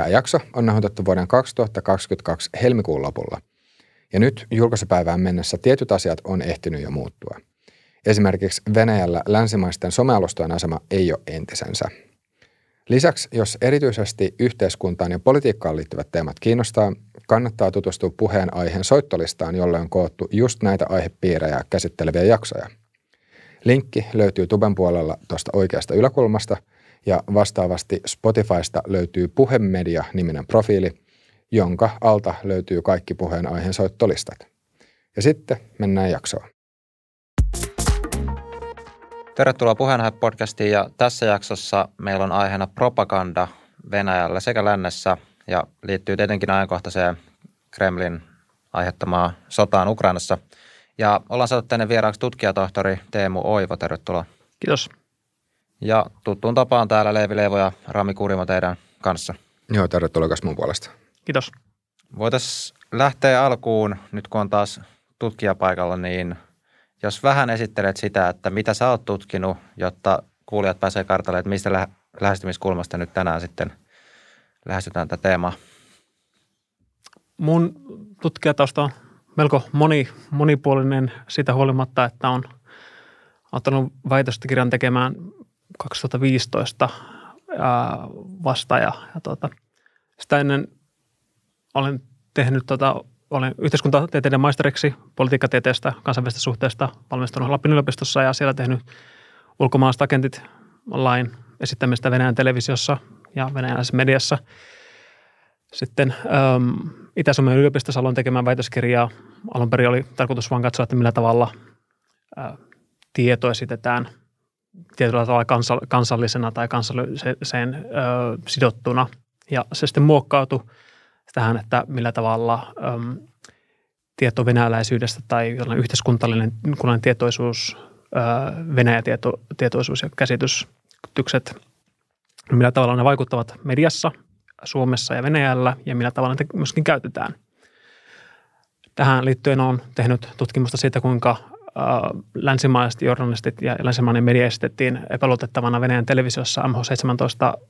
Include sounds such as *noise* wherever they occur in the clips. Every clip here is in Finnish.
Tämä jakso on nauhoitettu vuoden 2022 helmikuun lopulla. Ja nyt julkaisupäivään mennessä tietyt asiat on ehtinyt jo muuttua. Esimerkiksi Venäjällä länsimaisten somealustojen asema ei ole entisensä. Lisäksi, jos erityisesti yhteiskuntaan ja politiikkaan liittyvät teemat kiinnostaa, kannattaa tutustua puheenaiheen soittolistaan, jolle on koottu just näitä aihepiirejä käsitteleviä jaksoja. Linkki löytyy tuben puolella tuosta oikeasta yläkulmasta ja vastaavasti Spotifysta löytyy Puhemedia-niminen profiili, jonka alta löytyy kaikki puheenaiheen soittolistat. Ja sitten mennään jaksoon. Tervetuloa Puheenaihe-podcastiin ja tässä jaksossa meillä on aiheena propaganda Venäjällä sekä lännessä ja liittyy tietenkin ajankohtaiseen Kremlin aiheuttamaan sotaan Ukrainassa. Ja ollaan saatu tänne vieraaksi tutkijatohtori Teemu Oivo, tervetuloa. Kiitos. Ja tuttuun tapaan täällä Leevi Leivo ja Rami Kurimo teidän kanssa. Joo, tervetuloa myös mun puolesta. Kiitos. Voitaisiin lähteä alkuun, nyt kun on taas tutkijapaikalla, niin – jos vähän esittelet sitä, että mitä sä oot tutkinut, jotta kuulijat pääsee kartalle, että mistä lä- lähestymiskulmasta nyt tänään sitten lähestytään tätä teemaa? Mun tutkijatausta on melko moni, monipuolinen sitä huolimatta, että on ottanut väitöstökirjan tekemään 2015 vasta ja, ja tuota, sitä ennen olen tehnyt tuota olen yhteiskuntatieteiden maisteriksi politiikkatieteestä, kansainvälisestä suhteesta valmistunut Lapin yliopistossa ja siellä tehnyt ulkomaalaiset agentit lain esittämistä Venäjän televisiossa ja venäjäläisessä mediassa. Sitten ähm, Itä-Suomen yliopistossa aloin tekemään väitöskirjaa. Alun perin oli tarkoitus vain katsoa, että millä tavalla äh, tieto esitetään tietyllä tavalla kansa- kansallisena tai kansalliseen äh, sidottuna. Ja se sitten muokkautui – tähän, että millä tavalla äm, tieto venäläisyydestä tai jollain yhteiskuntallinen tietoisuus, ää, Venäjä-tietoisuus ja käsitystykset, millä tavalla ne vaikuttavat mediassa Suomessa ja Venäjällä ja millä tavalla ne myöskin käytetään. Tähän liittyen on tehnyt tutkimusta siitä, kuinka länsimaiset journalistit ja länsimainen media esitettiin epäluotettavana Venäjän televisiossa MH17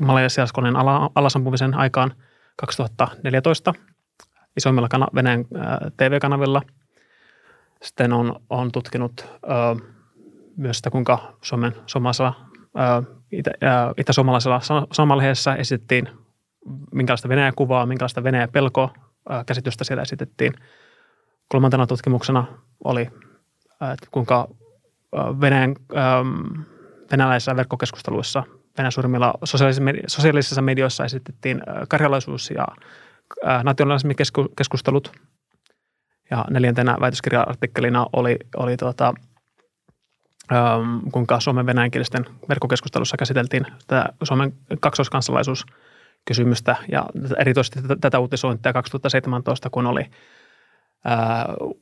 Malesiaskonen alasampumisen aikaan – 2014 isoimmilla kana- Venäjän TV-kanavilla. Sitten on, on tutkinut ö, myös sitä, kuinka Suomen suomalaisella, itä, itä-suomalaisella sanomalehdessä esitettiin minkälaista Venäjän kuvaa, minkälaista Venäjän pelkoa käsitystä siellä esitettiin. Kolmantena tutkimuksena oli, että kuinka Venäjän, venäläisissä verkkokeskusteluissa Venäjän suurimmilla sosiaalisissa medioissa esitettiin karjalaisuus ja nationalismikeskustelut. Ja neljäntenä väitöskirja-artikkelina oli, oli tuota, kuinka Suomen venäjänkielisten verkkokeskustelussa käsiteltiin tätä Suomen kaksoiskansalaisuuskysymystä ja erityisesti tätä uutisointia 2017, kun oli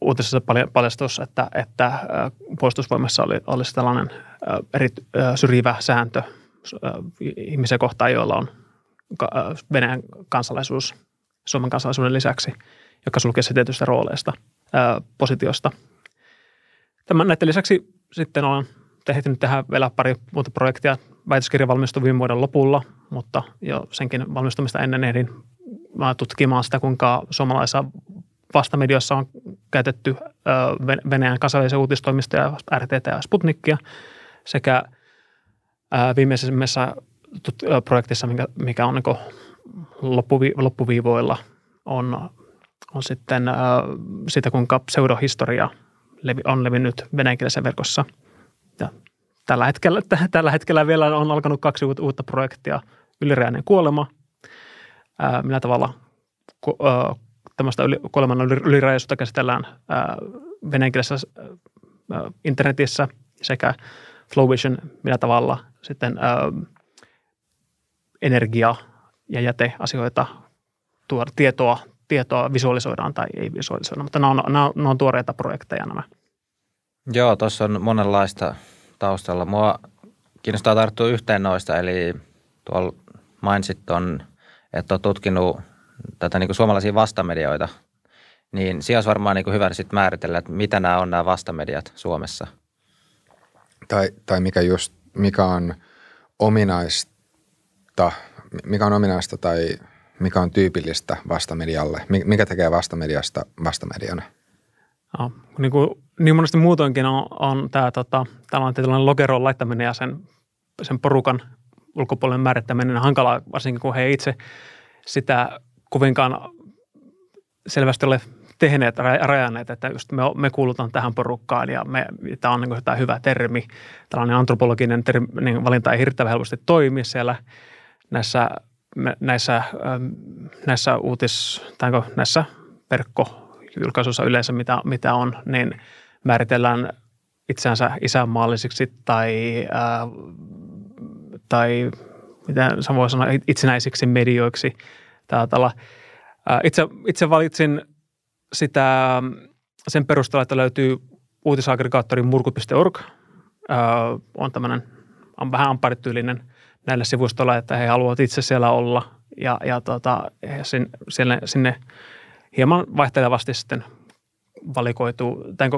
uutisessa paljastus, että, että puolustusvoimassa oli, olisi tällainen eri, syrjivä sääntö – ihmisiä kohtaan, joilla on Venäjän kansalaisuus Suomen kansalaisuuden lisäksi, joka sulkee se tietystä rooleista, positiosta. Tämän näiden lisäksi sitten olen tehnyt tehdä vielä pari muuta projektia. Väitöskirja valmistui viime vuoden lopulla, mutta jo senkin valmistumista ennen ehdin tutkimaan sitä, kuinka suomalaisessa vastamediossa on käytetty Venäjän kansainvälisiä uutistoimistoja, RTT ja Sputnikia sekä – viimeisimmässä projektissa, mikä, on niin loppuvi, loppuviivoilla, on, on sitten sitä, kuinka pseudohistoria on levinnyt venäjänkielisessä verkossa. Ja tällä, hetkellä, tällä hetkellä vielä on alkanut kaksi uutta projektia. Ylireäinen kuolema, millä tavalla tämmöistä yli, kuoleman ylireäisyyttä käsitellään äh, venäjänkielisessä internetissä sekä Flow Vision, millä tavalla – sitten ö, energia- ja jäteasioita, tuoda tietoa, tietoa visualisoidaan tai ei visualisoida, mutta nämä on, nämä on, nämä on tuoreita projekteja nämä. Joo, tuossa on monenlaista taustalla. Mua kiinnostaa tarttua yhteen noista, eli tuolla mainitsit on, että olet tutkinut tätä niin kuin suomalaisia vastamedioita, niin siinä olisi varmaan niin kuin hyvä sitten määritellä, että mitä nämä on nämä vastamediat Suomessa. Tai, tai mikä just mikä on ominaista mikä on ominaista tai mikä on tyypillistä vastamedialle? Mikä tekee vastamediasta vastamediana? No, niin, kuin, niin monesti muutoinkin on, on tämä tota, tällainen tietynlainen lokeroon laittaminen ja sen, sen porukan ulkopuolinen määrittäminen hankalaa, varsinkin kun he itse sitä kovinkaan selvästi ole tehneet, rajanneet, että just me, me kuulutaan tähän porukkaan ja me, tämä on niin tämä hyvä termi. Tällainen antropologinen termi, niin valinta ei hirveän helposti toimi siellä näissä, näissä, näissä uutis, tai näissä verkkojulkaisuissa yleensä, mitä, mitä on, niin määritellään itseänsä isänmaallisiksi tai, ää, tai mitä voi sanoa, itsenäisiksi medioiksi. Täällä, itse, itse valitsin sitä sen perusteella, että löytyy uutisaggregaattori murku.org. on tämmöinen on vähän ampparityylinen näille sivustoilla, että he haluavat itse siellä olla ja, ja tota, sinne, sinne hieman vaihtelevasti sitten valikoituu, tai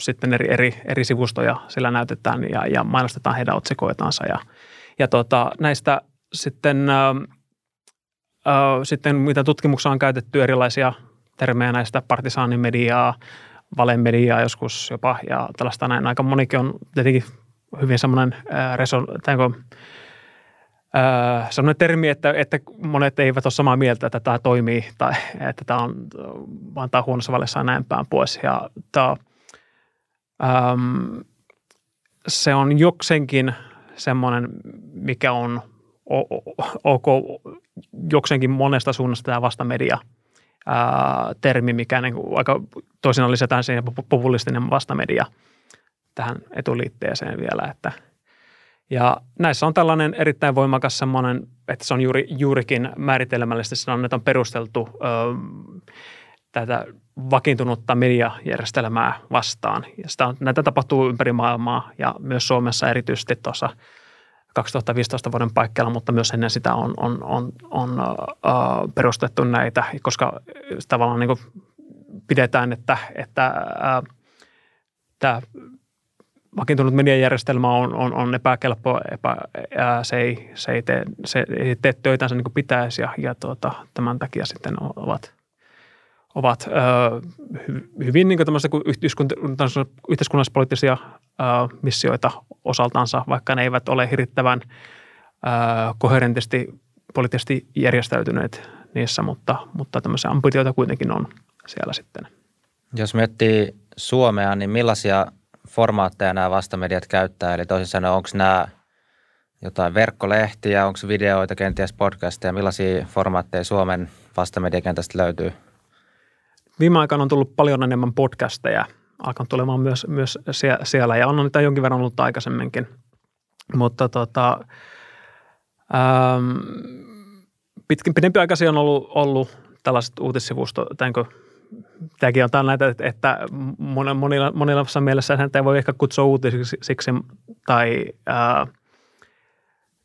sitten eri, eri, eri sivustoja sillä näytetään ja, ja mainostetaan heidän otsikoitansa. Ja, ja tota, näistä sitten, sitten, mitä tutkimuksessa on käytetty erilaisia termejä näistä partisaanimediaa, valemediaa joskus jopa ja tällaista näin. Aika monikin on tietenkin hyvin semmoinen ää, reson, tai sellainen termi, että, että monet eivät ole samaa mieltä, että tämä toimii tai että tämä on vaan tämä huonossa vallessa ja näin päin pois. Ja tämä, äm, se on joksenkin semmoinen, mikä on ok, joksenkin monesta suunnasta tämä vastamedia ää, termi, mikä niin kuin aika toisinaan lisätään siihen populistinen vastamedia tähän etuliitteeseen vielä, että – ja näissä on tällainen erittäin voimakas semmoinen, että se on juuri, juurikin määritelmällisesti sanon, että on perusteltu ö, tätä vakiintunutta mediajärjestelmää vastaan. Ja sitä on, näitä tapahtuu ympäri maailmaa ja myös Suomessa erityisesti tuossa 2015 vuoden paikkeilla, mutta myös ennen sitä on, on, on, on ö, perustettu näitä, koska tavallaan niin pidetään, että, että ö, tämä vakiintunut mediajärjestelmä on, on, on epäkelpo, epä, ää, se, ei, se, ei tee, se ei tee töitänsä niin kuin pitäisi ja, ja tuota, tämän takia sitten ovat, ovat ää, hyvin niin yhteiskunnallispoliittisia ää, missioita osaltansa, vaikka ne eivät ole hirvittävän ää, koherentisti poliittisesti järjestäytyneet niissä, mutta, mutta tämmöisiä ambitioita kuitenkin on siellä sitten. Jos miettii Suomea, niin millaisia formaatteja nämä vastamediat käyttää? Eli toisin sanoen, onko nämä jotain verkkolehtiä, onko videoita, kenties podcasteja, millaisia formaatteja Suomen vastamediakentästä löytyy? Viime aikoina on tullut paljon enemmän podcasteja, alkanut tulemaan myös, myös siellä ja on niitä jonkin verran ollut aikaisemminkin. Mutta tota, ähm, pitkin, pidempi aikaisia on ollut, ollut tällaiset uutissivustot, tämäkin on näitä, että monilla, monilla mielessä häntä ei voi ehkä kutsua uutisiksi tai, ää,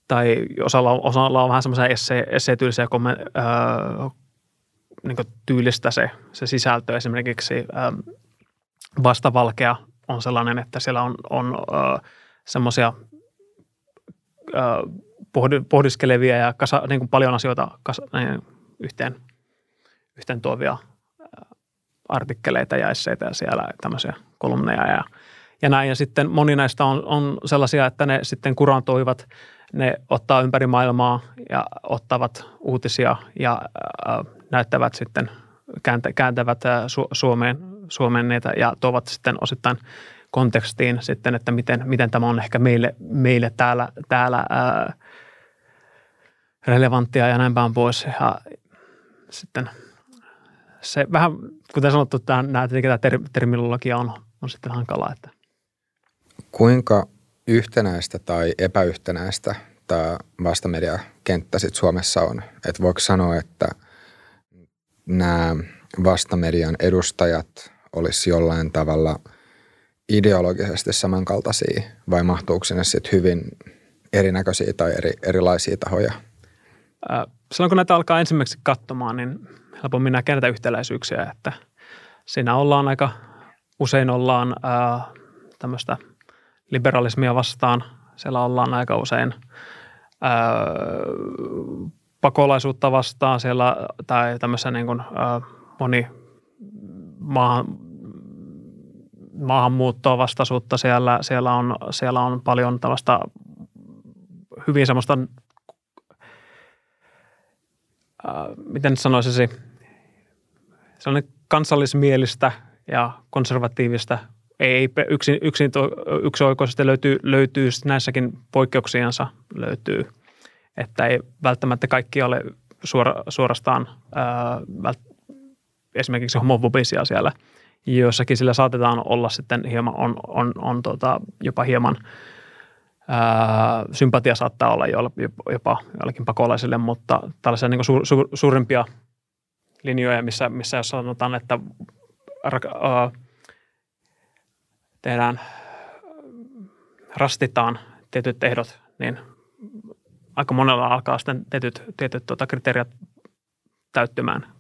tai osalla, osalla on vähän semmoisia esse, esseetyylisiä niin tyylistä se, se sisältö. Esimerkiksi ää, vastavalkea on sellainen, että siellä on, on semmoisia pohdiskelevia ja kasa, niin kuin paljon asioita kasa, niin, yhteen, yhteen tuovia artikkeleita ja esseitä ja siellä tämmöisiä kolumneja ja, ja näin. Ja sitten moni näistä on, on sellaisia, että ne sitten kurantoivat, ne ottaa ympäri maailmaa ja ottavat uutisia ja äh, näyttävät sitten, kääntä, kääntävät Su- Suomeen, Suomeen niitä ja tuovat sitten osittain kontekstiin sitten, että miten, miten tämä on ehkä meille, meille täällä, täällä äh, relevanttia ja näin päin pois. Ja sitten se vähän, kuten sanottu, tämä, nämä, tämä terminologia on, on sitten hankalaa. Että. Kuinka yhtenäistä tai epäyhtenäistä tämä vastamediakenttä sitten Suomessa on? Et voiko sanoa, että nämä vastamedian edustajat olisi jollain tavalla ideologisesti samankaltaisia vai mahtuuko sinne sitten hyvin erinäköisiä tai eri, erilaisia tahoja? Silloin kun näitä alkaa ensimmäiseksi katsomaan, niin helpommin näkee näitä yhtäläisyyksiä, että siinä ollaan aika, usein ollaan ää, tämmöistä liberalismia vastaan. Siellä ollaan aika usein pakolaisuutta vastaan siellä tai tämmöisen niin kuin, moni maahan, maahanmuuttoa vastaisuutta siellä, siellä, on, siellä on paljon tällaista hyvin semmoista, miten sanoisi, sellainen kansallismielistä ja konservatiivista. Ei yksin, yksin yksioikoisesti löytyy, löytyy näissäkin poikkeuksiansa löytyy, että ei välttämättä kaikki ole suora, suorastaan ää, vält, esimerkiksi homofobisia siellä. Joissakin sillä saatetaan olla sitten hieman, on, on, on tota, jopa hieman ää, sympatia saattaa olla jopa, jopa joillekin pakolaisille, mutta tällaisia niin su, su, suurimpia linjoja, missä, missä jos sanotaan, että ää, tehdään, rastitaan tietyt ehdot, niin aika monella alkaa sitten tietyt, tietyt tuota, kriteerit täyttymään.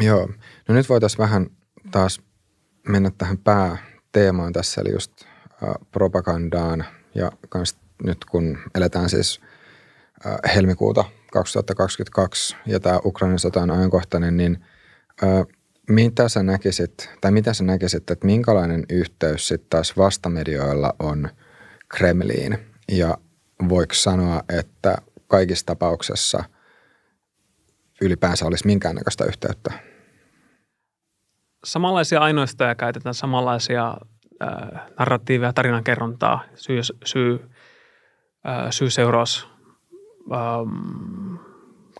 Joo. No nyt voitaisiin vähän taas mennä tähän pääteemaan tässä, eli just äh, propagandaan ja kans nyt kun eletään siis äh, helmikuuta 2022 ja tämä Ukrainan sota on ajankohtainen, niin äh, mitä sä näkisit, tai mitä sä näkisit, että minkälainen yhteys sitten taas vastamedioilla on Kremliin? Ja voiko sanoa, että kaikissa tapauksessa ylipäänsä olisi minkäännäköistä yhteyttä? Samanlaisia ainoistoja käytetään, samanlaisia äh, narratiiveja, tarinankerrontaa, syy, syy, äh, syy-seuraus ähm,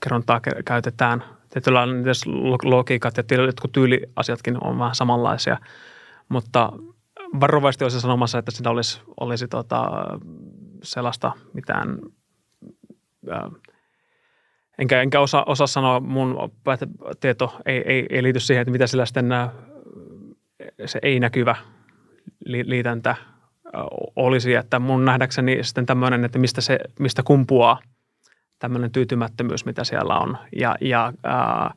kerrontaa käytetään – tietynlainen logiikat ja jotkut tyyliasiatkin on vähän samanlaisia, mutta varovasti olisi sanomassa, että sitä olisi, olisi tota, sellaista mitään, ää, enkä, enkä osaa, osaa sanoa, mun tieto ei, ei, ei liity siihen, että mitä sillä sitten se ei-näkyvä liitäntä olisi, että mun nähdäkseni sitten tämmöinen, että mistä, se, mistä kumpuaa – tämmöinen tyytymättömyys, mitä siellä on, ja, ja ää,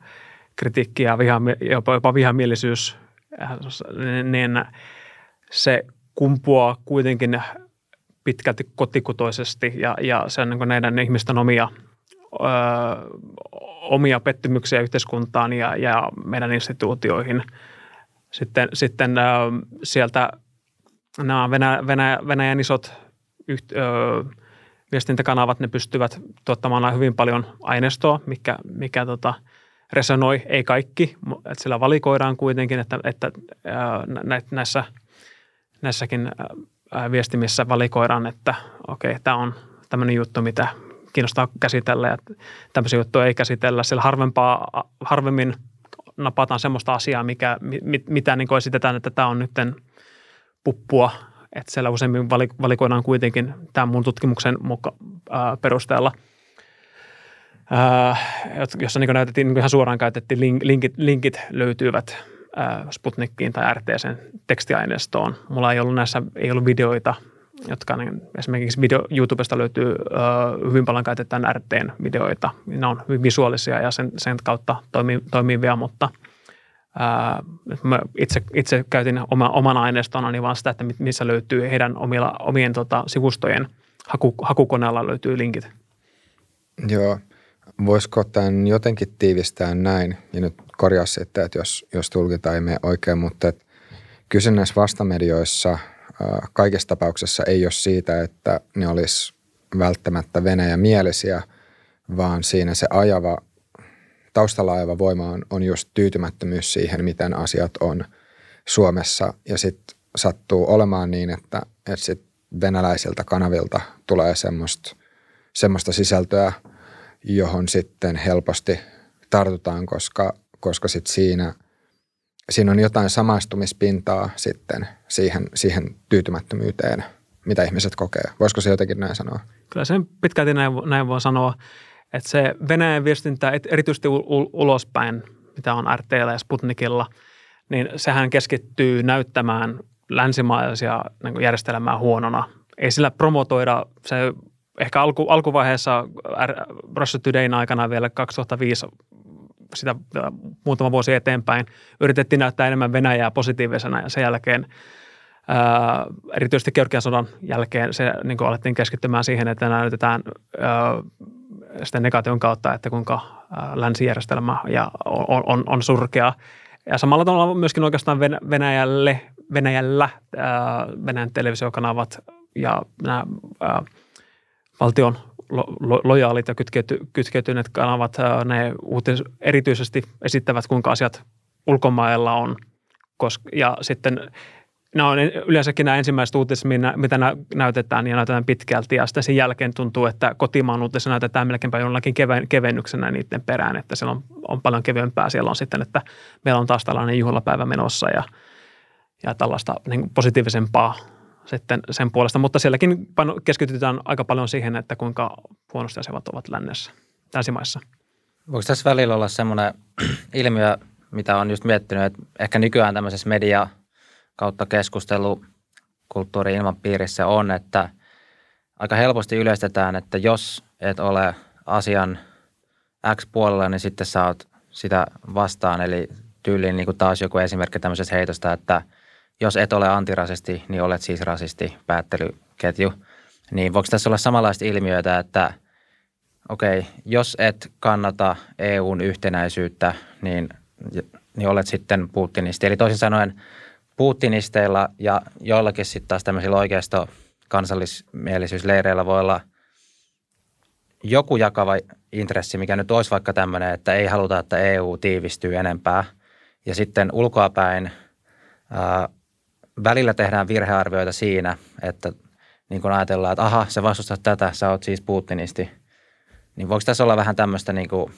kritiikki ja viha, jopa, jopa vihamielisyys, niin se kumpuaa kuitenkin pitkälti kotikutoisesti ja, ja se on niin näiden ihmisten omia, ö, omia pettymyksiä yhteiskuntaan ja, ja meidän instituutioihin. Sitten, sitten ö, sieltä nämä Venäjän, Venäjän isot yht, ö, viestintäkanavat, ne pystyvät tuottamaan hyvin paljon aineistoa, mikä, mikä tota, resonoi, ei kaikki, että sillä valikoidaan kuitenkin, että, että näissä, näissäkin viestimissä valikoidaan, että okei, okay, tämä on tämmöinen juttu, mitä kiinnostaa käsitellä ja tämmöisiä juttuja ei käsitellä. Sillä harvempaa, harvemmin napataan semmoista asiaa, mikä, mit, mitä niin esitetään, että tämä on nyt puppua. Että siellä useimmin valikoidaan kuitenkin tämän mun tutkimuksen muka, ää, perusteella, jossa niin näytettiin, niin ihan suoraan käytettiin, linkit, linkit löytyvät Sputnikkiin tai RTCn tekstiaineistoon. Mulla ei ollut näissä, ei ollut videoita, jotka niin, esimerkiksi video, YouTubesta löytyy ää, hyvin paljon käytetään RTn videoita. Ne on hyvin visuaalisia ja sen, sen kautta toimii, toimivia, mutta – mä itse, itse käytin oma, oman aineistonani niin vaan sitä, että missä löytyy heidän omilla, omien tota, sivustojen haku, hakukoneella löytyy linkit. Joo. Voisiko tämän jotenkin tiivistää näin, ja nyt korjaa sitten, että jos, jos tulkita ei mene oikein, mutta että kyse näissä vastamedioissa kaikessa tapauksessa ei ole siitä, että ne olisi välttämättä Venäjä mielisiä, vaan siinä se ajava taustalla ajava voima on, on just tyytymättömyys siihen, miten asiat on Suomessa. Ja sitten sattuu olemaan niin, että, että sit venäläisiltä kanavilta tulee semmoista, semmoista sisältöä, johon sitten helposti tartutaan, koska, koska sit siinä, siinä on jotain samaistumispintaa sitten siihen, siihen tyytymättömyyteen, mitä ihmiset kokee. Voisiko se jotenkin näin sanoa? Kyllä sen pitkälti näin, näin voi sanoa. Että se Venäjän viestintä, erityisesti ulospäin, mitä on RTllä ja Sputnikilla, niin sehän keskittyy näyttämään länsimaisia niin järjestelmää huonona. Ei sillä promotoida, se ehkä alku, alkuvaiheessa Russia Todayn aikana vielä 2005 sitä muutama vuosi eteenpäin yritettiin näyttää enemmän Venäjää positiivisena ja sen jälkeen ää, erityisesti Georgian sodan jälkeen se niin kuin alettiin keskittymään siihen, että näytetään ää, sitten negaation kautta, että kuinka länsijärjestelmä ja on, on, on surkea. Ja samalla tavalla myöskin oikeastaan Venäjälle, Venäjällä ää, Venäjän televisiokanavat ja nämä ää, valtion lo, lo, lojaalit ja kytkeyty, kytkeytyneet kanavat, ää, ne uutis, erityisesti esittävät, kuinka asiat ulkomailla on. Koska, ja sitten nämä on yleensäkin nämä ensimmäiset uutiset, mitä näytetään ja näytetään pitkälti. Ja sitten sen jälkeen tuntuu, että kotimaan uutisia näytetään melkeinpä jollakin kevennyksenä niiden perään, että siellä on, on paljon kevyempää. Siellä on sitten, että meillä on taas tällainen juhlapäivä menossa ja, ja tällaista niin positiivisempaa sitten sen puolesta. Mutta sielläkin keskitytään aika paljon siihen, että kuinka huonosti asiat ovat lännessä, länsimaissa. Voiko tässä välillä olla semmoinen *clears throat* ilmiö, mitä on just miettinyt, että ehkä nykyään tämmöisessä media – kautta keskustelu kulttuurin ilmapiirissä on, että aika helposti yleistetään, että jos et ole asian X puolella, niin sitten oot sitä vastaan. Eli tyyliin niin kuin taas joku esimerkki tämmöisestä heitosta, että jos et ole antirasisti, niin olet siis rasisti, päättelyketju. Niin voiko tässä olla samanlaista ilmiöitä, että okei, okay, jos et kannata EUn yhtenäisyyttä, niin, niin olet sitten Putinisti. Eli toisin sanoen Putinisteilla ja joillakin sitten taas tämmöisillä oikeisto kansallismielisyysleireillä voi olla joku jakava intressi, mikä nyt olisi vaikka tämmöinen, että ei haluta, että EU tiivistyy enempää. Ja sitten ulkoapäin välillä tehdään virhearvioita siinä, että niin kuin ajatellaan, että aha, se vastustaa tätä, sä oot siis Putinisti. Niin voiko tässä olla vähän tämmöistä niin kuin,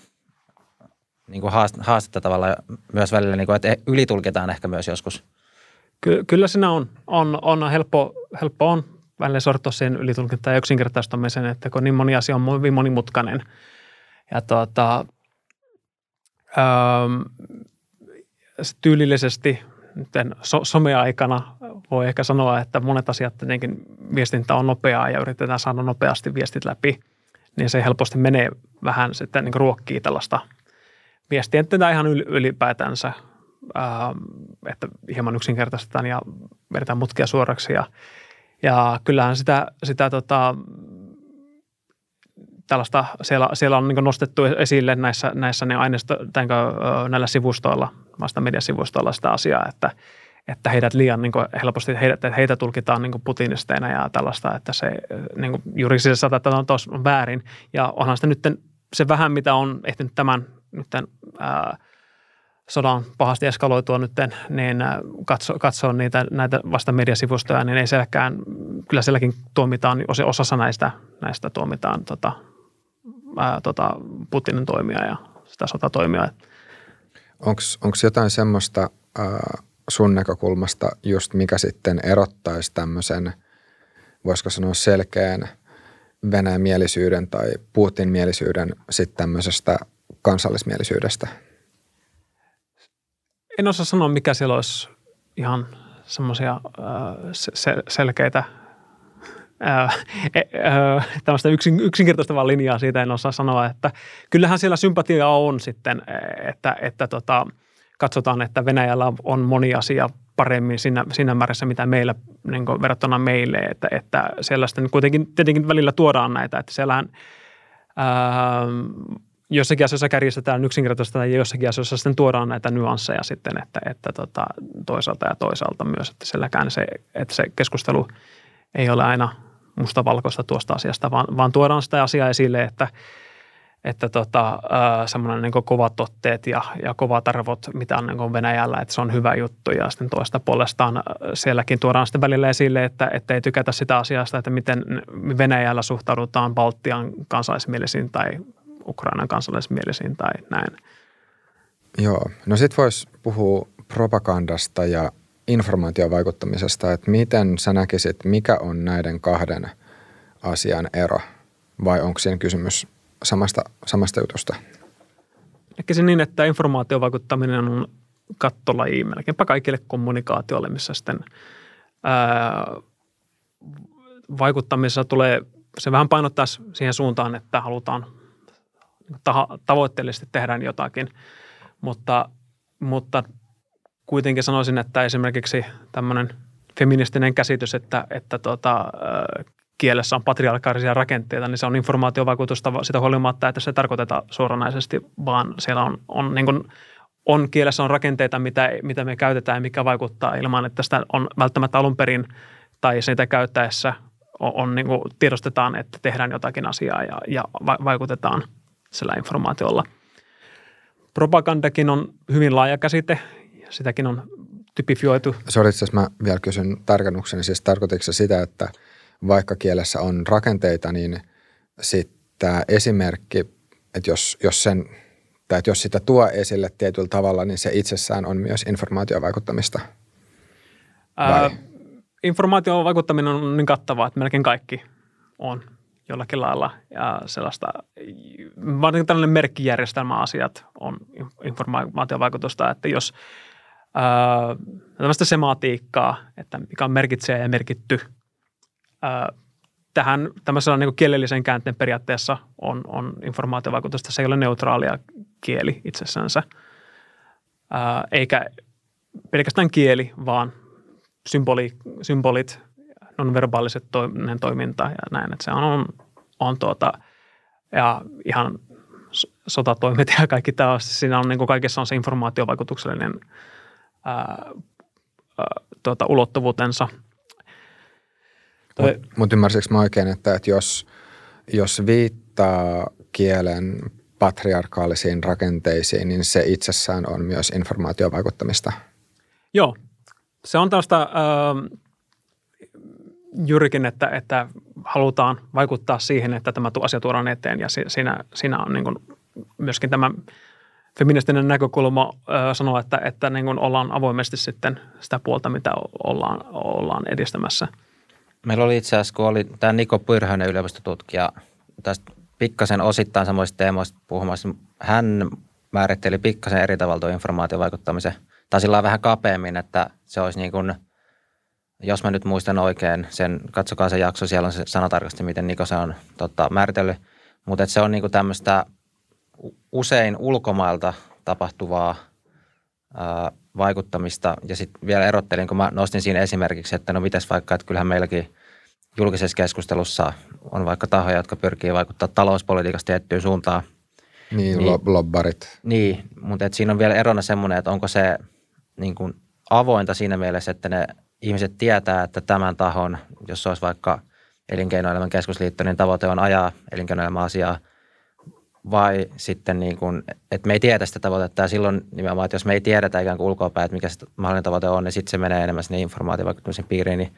niin kuin haastetta tavallaan myös välillä, niin kuin, että ylitulkitaan ehkä myös joskus – Ky- kyllä siinä on. On, on helppo, helppo on välillä sortua siihen ylitulkintaan ja yksinkertaistamiseen, että kun niin moni asia on hyvin monimutkainen. Ja tuota, ähm, tyylillisesti so, someaikana voi ehkä sanoa, että monet asiat tietenkin viestintä on nopeaa ja yritetään saada nopeasti viestit läpi, niin se helposti menee vähän sitten niin ruokkii tällaista viestiä, että ihan ylipäätänsä Ähm, että hieman yksinkertaistetaan ja vedetään mutkia suoraksi. Ja, ja kyllähän sitä, sitä tota, tällaista, siellä, siellä on niin nostettu esille näissä, näissä ne aineisto, näillä sivustoilla, vasta mediasivustoilla sitä asiaa, että, että heidät liian niin helposti, heidät, että heitä tulkitaan niin putinisteina ja tällaista, että se niin juridisessa että on tos väärin. Ja onhan sitä nyt se vähän, mitä on ehtinyt tämän nyt ää, sodan pahasti eskaloitua nyt, niin katso, katsoa niitä, näitä vasta mediasivustoja, niin ei sielläkään, kyllä sielläkin tuomitaan, osassa näistä, näistä tuomitaan tota, ää, tota Putinin toimia ja sitä sotatoimia. Onko jotain semmoista ää, sun näkökulmasta just mikä sitten erottaisi tämmöisen, voisiko sanoa selkeän Venäjän mielisyyden tai Putin mielisyyden sitten tämmöisestä kansallismielisyydestä – en osaa sanoa, mikä siellä olisi ihan semmoisia äh, se, selkeitä äh, äh, tämmöistä yksin, yksinkertaistavaa linjaa siitä en osaa sanoa, että kyllähän siellä sympatia on sitten, että, että tota, katsotaan, että Venäjällä on moni asia paremmin siinä, siinä määrässä, mitä meillä niin verrattuna meille, että, että sellaista kuitenkin tietenkin välillä tuodaan näitä, että siellähän ää, jossakin asioissa kärjistetään yksinkertaisesti ja jossakin asioissa sitten tuodaan näitä nyansseja sitten, että, että tota, toisaalta ja toisaalta myös, että silläkään se, että se keskustelu ei ole aina mustavalkoista tuosta asiasta, vaan, vaan tuodaan sitä asiaa esille, että, että tota, semmoinen niin kovat otteet ja, ja kovat arvot, mitä on niin Venäjällä, että se on hyvä juttu. Ja sitten toista puolestaan sielläkin tuodaan sitten välillä esille, että, että ei tykätä sitä asiasta, että miten Venäjällä suhtaudutaan Baltian kansallismielisiin tai Ukrainan kansallismielisiin tai näin. Joo, no sitten voisi puhua propagandasta ja informaatiovaikuttamisesta, että miten sä näkisit, mikä on näiden kahden asian ero vai onko siinä kysymys samasta, samasta jutusta? Näkisin niin, että informaatiovaikuttaminen on kattolaji melkeinpä kaikille kommunikaatioille, missä sitten ää, vaikuttamisessa tulee, se vähän painottaa siihen suuntaan, että halutaan tavoitteellisesti tehdään jotakin, mutta, mutta kuitenkin sanoisin, että esimerkiksi tämmöinen feministinen käsitys, että, että tota, kielessä on patriarkaalisia rakenteita, niin se on informaatiovaikutusta sitä huolimatta, että se tarkoiteta suoranaisesti, vaan siellä on, on, niin kuin, on kielessä on rakenteita, mitä, mitä me käytetään ja mikä vaikuttaa ilman, että sitä on välttämättä alun perin tai sitä käyttäessä on, on niin kuin tiedostetaan, että tehdään jotakin asiaa ja, ja vaikutetaan sillä informaatiolla. Propagandakin on hyvin laaja käsite, sitäkin on typifioitu. Sori, mä vielä kysyn tarkennuksen. Siis tarkoitiko sitä, että vaikka kielessä on rakenteita, niin sitten esimerkki, että jos, jos, sen, tai että jos sitä tuo esille tietyllä tavalla, niin se itsessään on myös informaatiovaikuttamista? Ää, informaation vaikuttaminen on niin kattavaa, että melkein kaikki on jollakin lailla ja sellaista, varsinkin tällainen merkkijärjestelmäasiat on informaatiovaikutusta, että jos ää, tämmöistä sematiikkaa, että mikä on merkitsee ja merkitty, ää, tähän tämmöisellä niin kielellisen käänteen periaatteessa on, on informaatiovaikutusta. Se ei ole neutraalia kieli itsessänsä, ää, eikä pelkästään kieli, vaan symboli, symbolit, nonverbaaliset toiminnan toiminta ja näin. Että se on, on, on tuota, ja ihan sotatoimet ja kaikki tämä, siinä on niin kuin kaikessa on se informaatiovaikutuksellinen ää, ää, tuota, ulottuvuutensa. Mutta mut ymmärsikö mä oikein, että, että jos, jos viittaa kielen patriarkaalisiin rakenteisiin, niin se itsessään on myös informaatiovaikuttamista? Joo, se on tällaista äh, juurikin, että, että halutaan vaikuttaa siihen, että tämä asia tuodaan eteen ja siinä, siinä on niin kuin myöskin tämä feministinen näkökulma sanoa, että, että niin kuin ollaan avoimesti sitten sitä puolta, mitä ollaan, ollaan edistämässä. Meillä oli itse asiassa, kun oli tämä Niko Pyrhönen yliopistotutkija tästä pikkasen osittain samoista teemoista puhumassa. Hän määritteli pikkasen eri tavalla tuo informaatiovaikuttamisen – tai sillä vähän kapeammin, että se olisi niin kuin, jos mä nyt muistan oikein, sen, katsokaa se jakso, siellä on se sanatarkasti, miten Niko se on tota, määritellyt, mutta se on niin kuin tämmöistä usein ulkomailta tapahtuvaa ää, vaikuttamista ja sitten vielä erottelin, kun mä nostin siinä esimerkiksi, että no mitäs vaikka, että kyllähän meilläkin julkisessa keskustelussa on vaikka tahoja, jotka pyrkii vaikuttaa talouspolitiikasta tiettyyn suuntaan. Niin, niin lobbarit. Niin, mutta et siinä on vielä erona semmoinen, että onko se – niin kuin avointa siinä mielessä, että ne ihmiset tietää, että tämän tahon, jos olisi vaikka elinkeinoelämän keskusliitto, niin tavoite on ajaa elinkeinoelämän asiaa, vai sitten niin kuin, että me ei tiedä sitä tavoitetta ja silloin nimenomaan, että jos me ei tiedetä ikään kuin ulkoapäin, että mikä se mahdollinen tavoite on, niin sitten se menee enemmän sinne informaatiovaikuttamisen piiriin, niin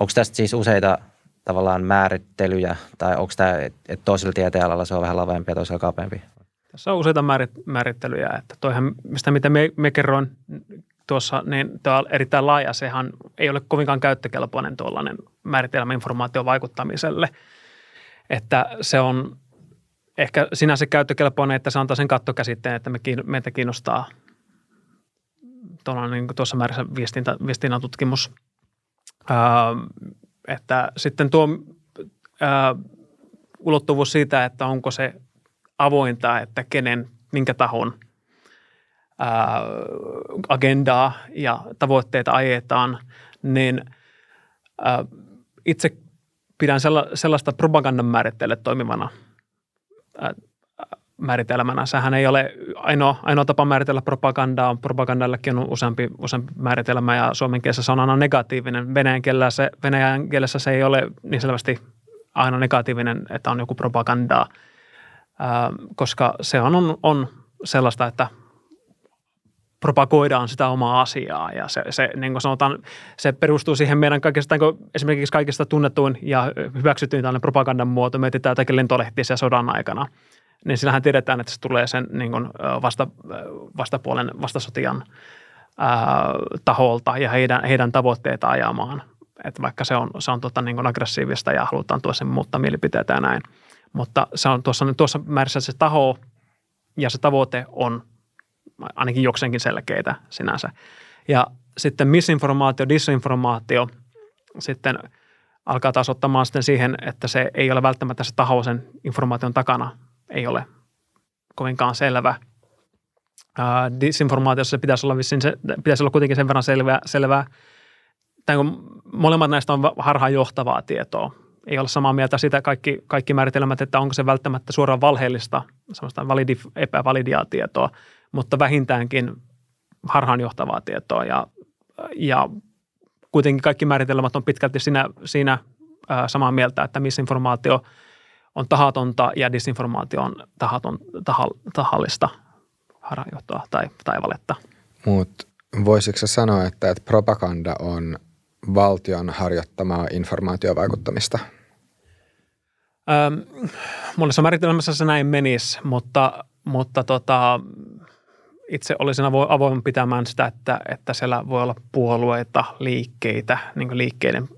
onko tästä siis useita tavallaan määrittelyjä tai onko tämä, että toisella tieteenalalla se on vähän lavempi ja toisella kapeampi? Tässä on useita määrittelyjä, että toihan, mistä mitä me, me kerroin tuossa, niin tämä on erittäin laaja. Sehän ei ole kovinkaan käyttökelpoinen tuollainen määritelmä informaation vaikuttamiselle. Että se on ehkä sinänsä käyttökelpoinen, että se antaa sen kattokäsitteen, että me, meitä kiinnostaa niin kuin tuossa määrässä viestintä, viestinnän tutkimus. Ää, että sitten tuo ää, ulottuvuus siitä, että onko se avointa, että kenen, minkä tahon – agendaa ja tavoitteita ajetaan, niin itse pidän sellaista propagandan määrittelyä toimivana määritelmänä. Sehän ei ole ainoa, ainoa tapa määritellä propagandaa. Propagandallekin on useampi, useampi määritelmä ja suomen kielessä se on aina negatiivinen. Venäjän kielessä, se, venäjän kielessä se ei ole niin selvästi aina negatiivinen, että on joku propagandaa, koska se on, on sellaista, että – propagoidaan sitä omaa asiaa ja se, se niin kuin sanotaan, se perustuu siihen meidän kaikista, esimerkiksi kaikista tunnettuin ja hyväksytyin tällainen propagandan muoto, me etsitään jotakin lentolehtisiä sodan aikana, niin sillähän tiedetään, että se tulee sen niin kuin vasta, vastapuolen vastasotijan ää, taholta ja heidän, heidän tavoitteita ajamaan. Että vaikka se on, se on tota, niin kuin aggressiivista ja halutaan tuossa muuttaa mielipiteitä ja näin. Mutta se on tuossa, tuossa määrässä se taho ja se tavoite on – ainakin jokseenkin selkeitä sinänsä. Ja sitten misinformaatio, disinformaatio sitten alkaa taas ottamaan sitten siihen, että se ei ole välttämättä se taho sen informaation takana, ei ole kovinkaan selvä. Disinformaatiossa se pitäisi olla, vissiin se, pitäisi olla kuitenkin sen verran selvää, selvää tai molemmat näistä on harhaanjohtavaa tietoa. Ei ole samaa mieltä sitä kaikki, kaikki määritelmät, että onko se välttämättä suoraan valheellista, semmoista validi, epävalidia tietoa, mutta vähintäänkin harhaanjohtavaa tietoa. Ja, ja kuitenkin kaikki määritelmät on pitkälti siinä, siinä samaa mieltä, että misinformaatio on tahatonta ja disinformaatio on tahaton, tahal, tahallista harhaanjohtoa tai, tai valetta. Mutta voisitko sanoa, että, että propaganda on valtion harjoittamaa informaatiovaikuttamista? Ähm, monessa määritelmässä se näin menisi, mutta, mutta tota, itse olisin avoin pitämään sitä, että, että siellä voi olla puolueita, liikkeitä, niin liikkeiden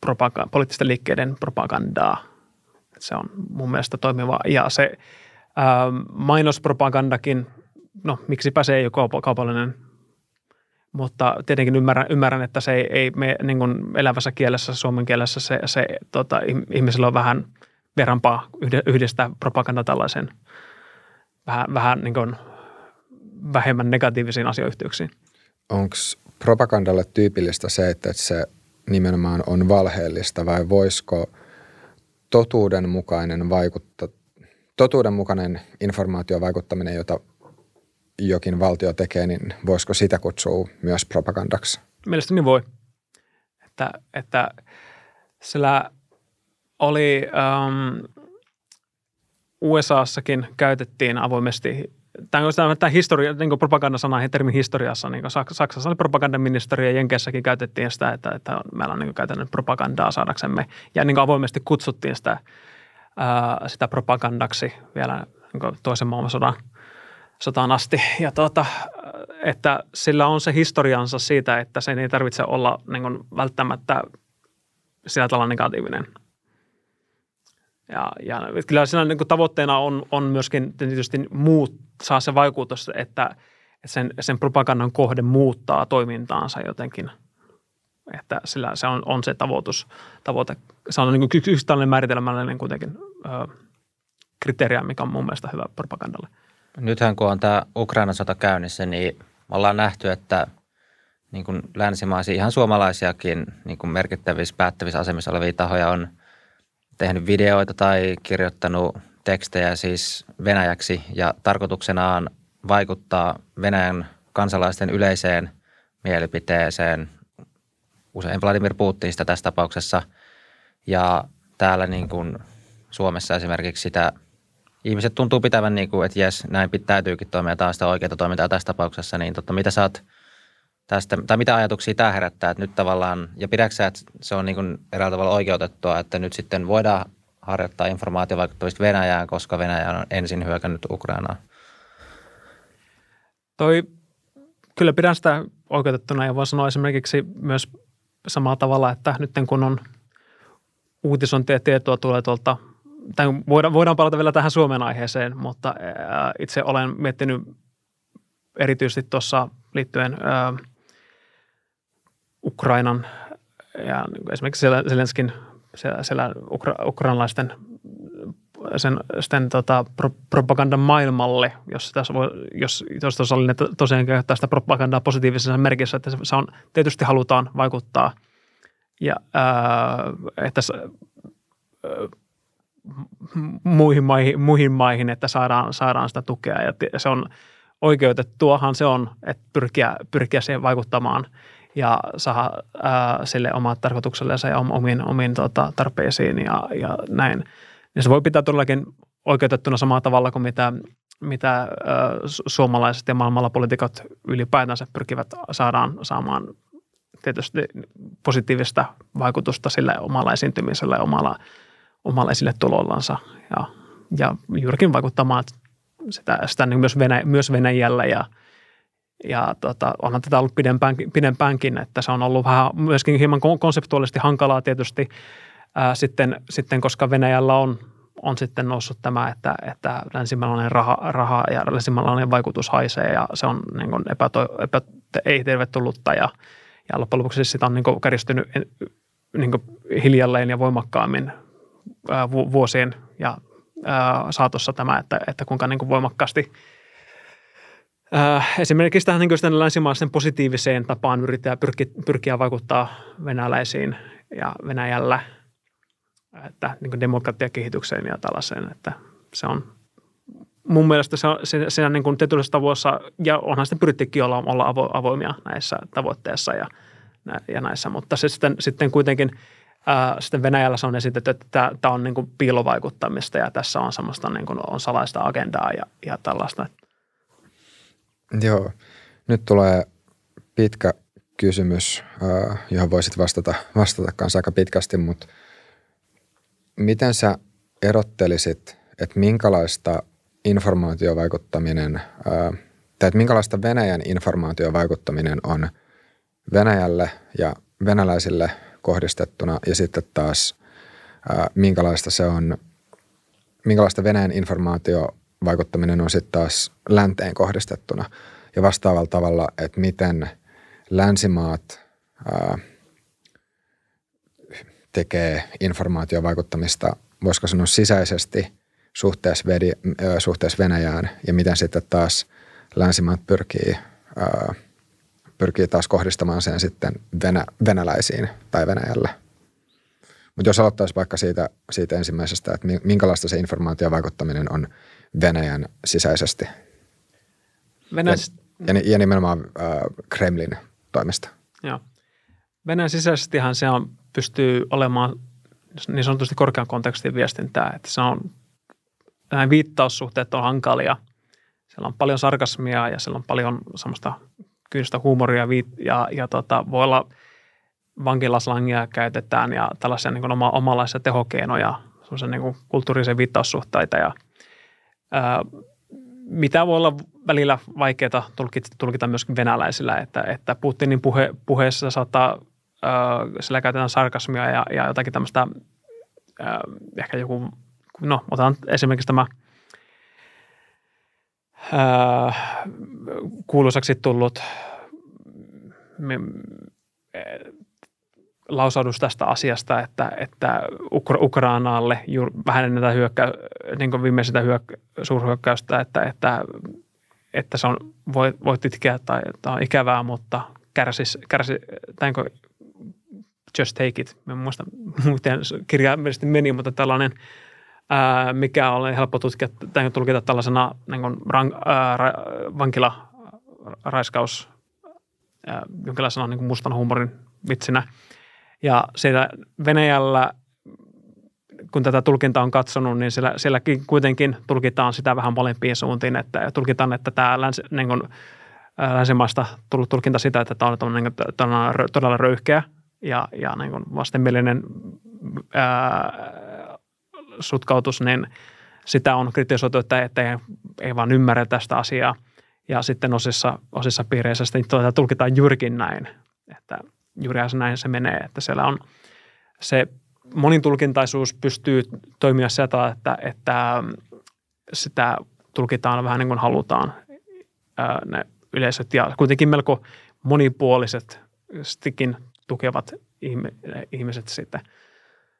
propaganda, poliittisten liikkeiden propagandaa. Se on mun mielestä toimiva. Ja se ää, ähm, mainospropagandakin, no miksipä se ei ole kaupallinen, mutta tietenkin ymmärrän, ymmärrän että se ei, ei me niin kuin elävässä kielessä, suomen kielessä se, se tota, ihmisellä on vähän verranpaa yhdistää propaganda tällaisen vähän, vähän niin kuin vähemmän negatiivisiin asiayhteyksiin. Onko propagandalle tyypillistä se, että se nimenomaan on valheellista vai voisiko totuudenmukainen vaikutta, totuudenmukainen informaatio vaikuttaminen, jota jokin valtio tekee, niin voisiko sitä kutsua myös propagandaksi? Mielestäni voi. Että, että sillä oli um, USAssakin käytettiin avoimesti tämä on tämä historia, niin propagandasana termin historiassa, niin Saksassa oli propagandaministeri ja Jenkeissäkin käytettiin sitä, että, että meillä on niin käytännön propagandaa saadaksemme ja niin avoimesti kutsuttiin sitä, ää, sitä propagandaksi vielä niin toisen maailmansodan sotaan asti. Ja tuota, että sillä on se historiansa siitä, että sen ei tarvitse olla niin välttämättä sillä tavalla negatiivinen – ja, ja kyllä siinä niin kuin tavoitteena on, on myöskin tietysti muut, saa se vaikutus, että sen, sen propagandan kohde muuttaa toimintaansa jotenkin. Että sillä se on, on se tavoitus, tavoite. Se on niin yksi tällainen määritelmällinen kuitenkin ö, kriteeriä, mikä on mun mielestä hyvä propagandalle. Nythän kun on tämä Ukrainan sota käynnissä, niin ollaan nähty, että niin kuin länsimaisia, ihan suomalaisiakin niin kuin merkittävissä päättävissä asemissa olevia tahoja on – tehnyt videoita tai kirjoittanut tekstejä siis venäjäksi ja tarkoituksenaan vaikuttaa Venäjän kansalaisten yleiseen mielipiteeseen, usein Vladimir Putinista tässä tapauksessa. Ja täällä niin kuin Suomessa esimerkiksi sitä ihmiset tuntuu pitävän, niin kuin, että jes, näin täytyykin toimia, tämä on sitä oikeaa toimintaa tässä tapauksessa, niin totta, mitä sä oot – tästä, tai mitä ajatuksia tämä herättää, että nyt tavallaan, ja pidätkö että se on niin kuin eräällä tavalla oikeutettua, että nyt sitten voidaan harjoittaa informaatiovaikuttamista Venäjään, koska Venäjä on ensin hyökännyt Ukrainaan? Toi, kyllä pidän sitä oikeutettuna ja voin sanoa esimerkiksi myös samalla tavalla, että nyt kun on uutisointia ja tietoa tulee tuolta, tai voidaan, voidaan palata vielä tähän Suomen aiheeseen, mutta itse olen miettinyt erityisesti tuossa liittyen Ukrainan ja esimerkiksi Zelenskin siellä, siellä ukra, ukrainalaisten sen, sen tota, pro, propagandan maailmalle, jos, tässä voi, jos, jos oli tosiaan käyttää sitä propagandaa positiivisessa merkissä, että se, on, tietysti halutaan vaikuttaa. Ja ää, että se, ää, muihin, maihin, muihin maihin, että saadaan, saadaan sitä tukea. Ja se on oikeutettuahan se on, että pyrkiä, pyrkiä siihen vaikuttamaan – ja saada ää, sille omat tarkoituksellensa ja omiin, omiin tota, tarpeisiin ja, ja näin. Niin se voi pitää todellakin oikeutettuna samalla tavalla kuin mitä, mitä ää, suomalaiset ja maailmalla poliitikot ylipäätänsä pyrkivät saadaan saamaan tietysti positiivista vaikutusta sille omalla esiintymiselle ja omalla, omalla esille tulollansa ja, ja juurikin vaikuttamaan sitä, sitä niin myös, Venä, myös Venäjällä ja – ja tota, onhan tätä ollut pidempäänkin, pidempäänkin, että se on ollut vähän myöskin hieman konseptuaalisesti hankalaa tietysti ää, sitten, sitten, koska Venäjällä on, on sitten noussut tämä, että, että länsimaalainen raha, raha ja länsimaalainen vaikutus haisee ja se on niin kuin epäto, epä, ei tervetullutta ja, ja loppujen lopuksi sitä on niin kuin kärjistynyt niin kuin hiljalleen ja voimakkaammin ää, vuosien ja ää, saatossa tämä, että, että kuinka niin kuin voimakkaasti – Äh, esimerkiksi tähän niin länsimaisen positiiviseen tapaan yrittää pyrkiä, pyrkiä vaikuttaa venäläisiin ja Venäjällä että niin demokratiakehitykseen ja tällaiseen, että se on mun mielestä se se, se niin kuin tavoissa, ja onhan sitten pyrittikin olla, olla avo, avoimia näissä tavoitteissa ja, ja näissä, mutta se sitten, sitten kuitenkin ää, sitten Venäjällä se on esitetty, että tämä, on niin kuin piilovaikuttamista ja tässä on semmoista niin kuin on salaista agendaa ja, ja tällaista. Joo, nyt tulee pitkä kysymys, johon voisit vastata, vastata kanssa aika pitkästi, mutta miten sä erottelisit, että minkälaista informaatiovaikuttaminen, tai että minkälaista Venäjän informaatiovaikuttaminen on Venäjälle ja venäläisille kohdistettuna? Ja sitten taas minkälaista se on, minkälaista Venäjän informaatiovaikuttaminen on sitten taas länteen kohdistettuna ja vastaavalla tavalla, että miten länsimaat tekee informaatiovaikuttamista, voisiko sanoa sisäisesti – suhteessa, vedi, suhteessa Venäjään ja miten sitten taas länsimaat pyrkii, pyrkii taas kohdistamaan sen sitten venä, venäläisiin tai Venäjälle. Mutta jos aloittaisi vaikka siitä, siitä ensimmäisestä, että minkälaista se informaatiovaikuttaminen on Venäjän sisäisesti Venäjä... ja, ja, ja nimenomaan äh, Kremlin toimesta. Joo. Venäjän sisäisestihan se on, pystyy olemaan niin sanotusti korkean kontekstin viestintää, että se on nämä viittaussuhteet on hankalia. Siellä on paljon sarkasmia ja siellä on paljon semmoista kyynistä huumoria ja, ja tota, voi olla vankilaslangia käytetään ja tällaisia niin oma, omanlaisia tehokeinoja, semmoisia niin kulttuurisia viittaussuhteita ja mitä voi olla välillä vaikeaa tulkita, tulkita myöskin venäläisillä, että, että Putinin puhe, puheessa saattaa, ää, sillä käytetään sarkasmia ja, ja jotakin tämmöistä, ää, ehkä joku no otan esimerkiksi tämä ää, kuuluisaksi tullut me, lausaudus tästä asiasta, että, että Ukra- Ukrainalle juuri vähän ennen tätä hyökkä, niin viimeisintä hyökkä, suurhyökkäystä, että, että, että se on, voi, voit itkeä tai, tai on ikävää, mutta kärsis, kärsi, tai niin just take it. En muista, miten kirjaimellisesti meni, mutta tällainen – ää, mikä on helppo tutkia, tai tulkita tällaisena niin kuin ää, ra, vankilaraiskaus jonkinlaisena niin kuin mustan huumorin vitsinä. Ja siitä Venäjällä, kun tätä tulkintaa on katsonut, niin siellä, sielläkin kuitenkin tulkitaan sitä vähän molempiin suuntiin, että tulkitaan, että tämä länsi, niin kuin, länsimaista tullut tulkinta sitä, että tämä on niin todella, todella röyhkeä ja, ja niin kuin vastenmielinen ää, sutkautus, niin sitä on kritisoitu, että, että ei, ei vaan ymmärrä tästä asiaa. Ja sitten osissa, osissa piireissä sitten tuota tulkitaan juurikin näin, että juuri näin se menee, että siellä on se monitulkintaisuus pystyy toimia sieltä, että, että sitä tulkitaan vähän niin kuin halutaan ne yleisöt ja kuitenkin melko monipuoliset tukevat ihmiset sitten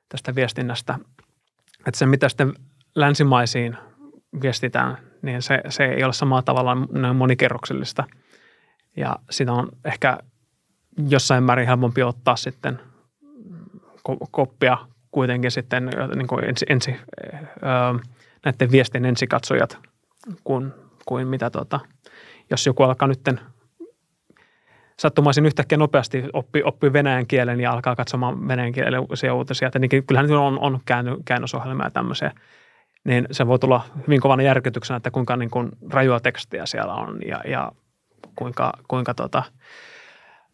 tästä viestinnästä että se, mitä sitten länsimaisiin viestitään, niin se, se ei ole samalla tavalla monikerroksellista. Ja sitä on ehkä jossain määrin helpompi ottaa sitten koppia kuitenkin sitten niin kuin ensi, ensi, öö, näiden viestin ensikatsojat kuin, kuin mitä tota, jos joku alkaa nytten sattumaisin yhtäkkiä nopeasti oppi, oppi venäjän kielen ja alkaa katsomaan venäjän kielen uutisia. Niin kyllähän on, on käänny, käännösohjelmia ja tämmöisiä. Niin se voi tulla hyvin kovana järkytyksenä, että kuinka niin kuin rajua tekstiä siellä on ja, ja kuinka, kuinka tota,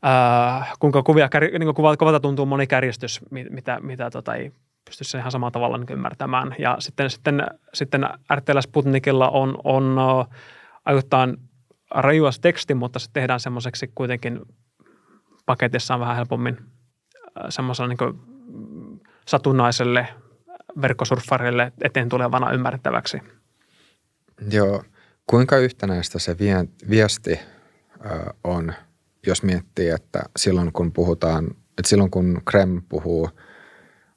ää, kuinka kuvia, niin kuin kuvalta tuntuu moni kärjestys, mitä, mitä tota, ei pysty sen ihan samalla tavalla niin ymmärtämään. Ja sitten, sitten, sitten RTL Sputnikilla on, on ajoittain rajua teksti, mutta se tehdään semmoiseksi kuitenkin paketissa on vähän helpommin äh, semmoisella niin satunnaiselle verkkosurffarille eteen tulevana ymmärrettäväksi. Joo. Kuinka yhtenäistä se viesti on, jos miettii, että silloin kun puhutaan, että silloin kun Krem puhuu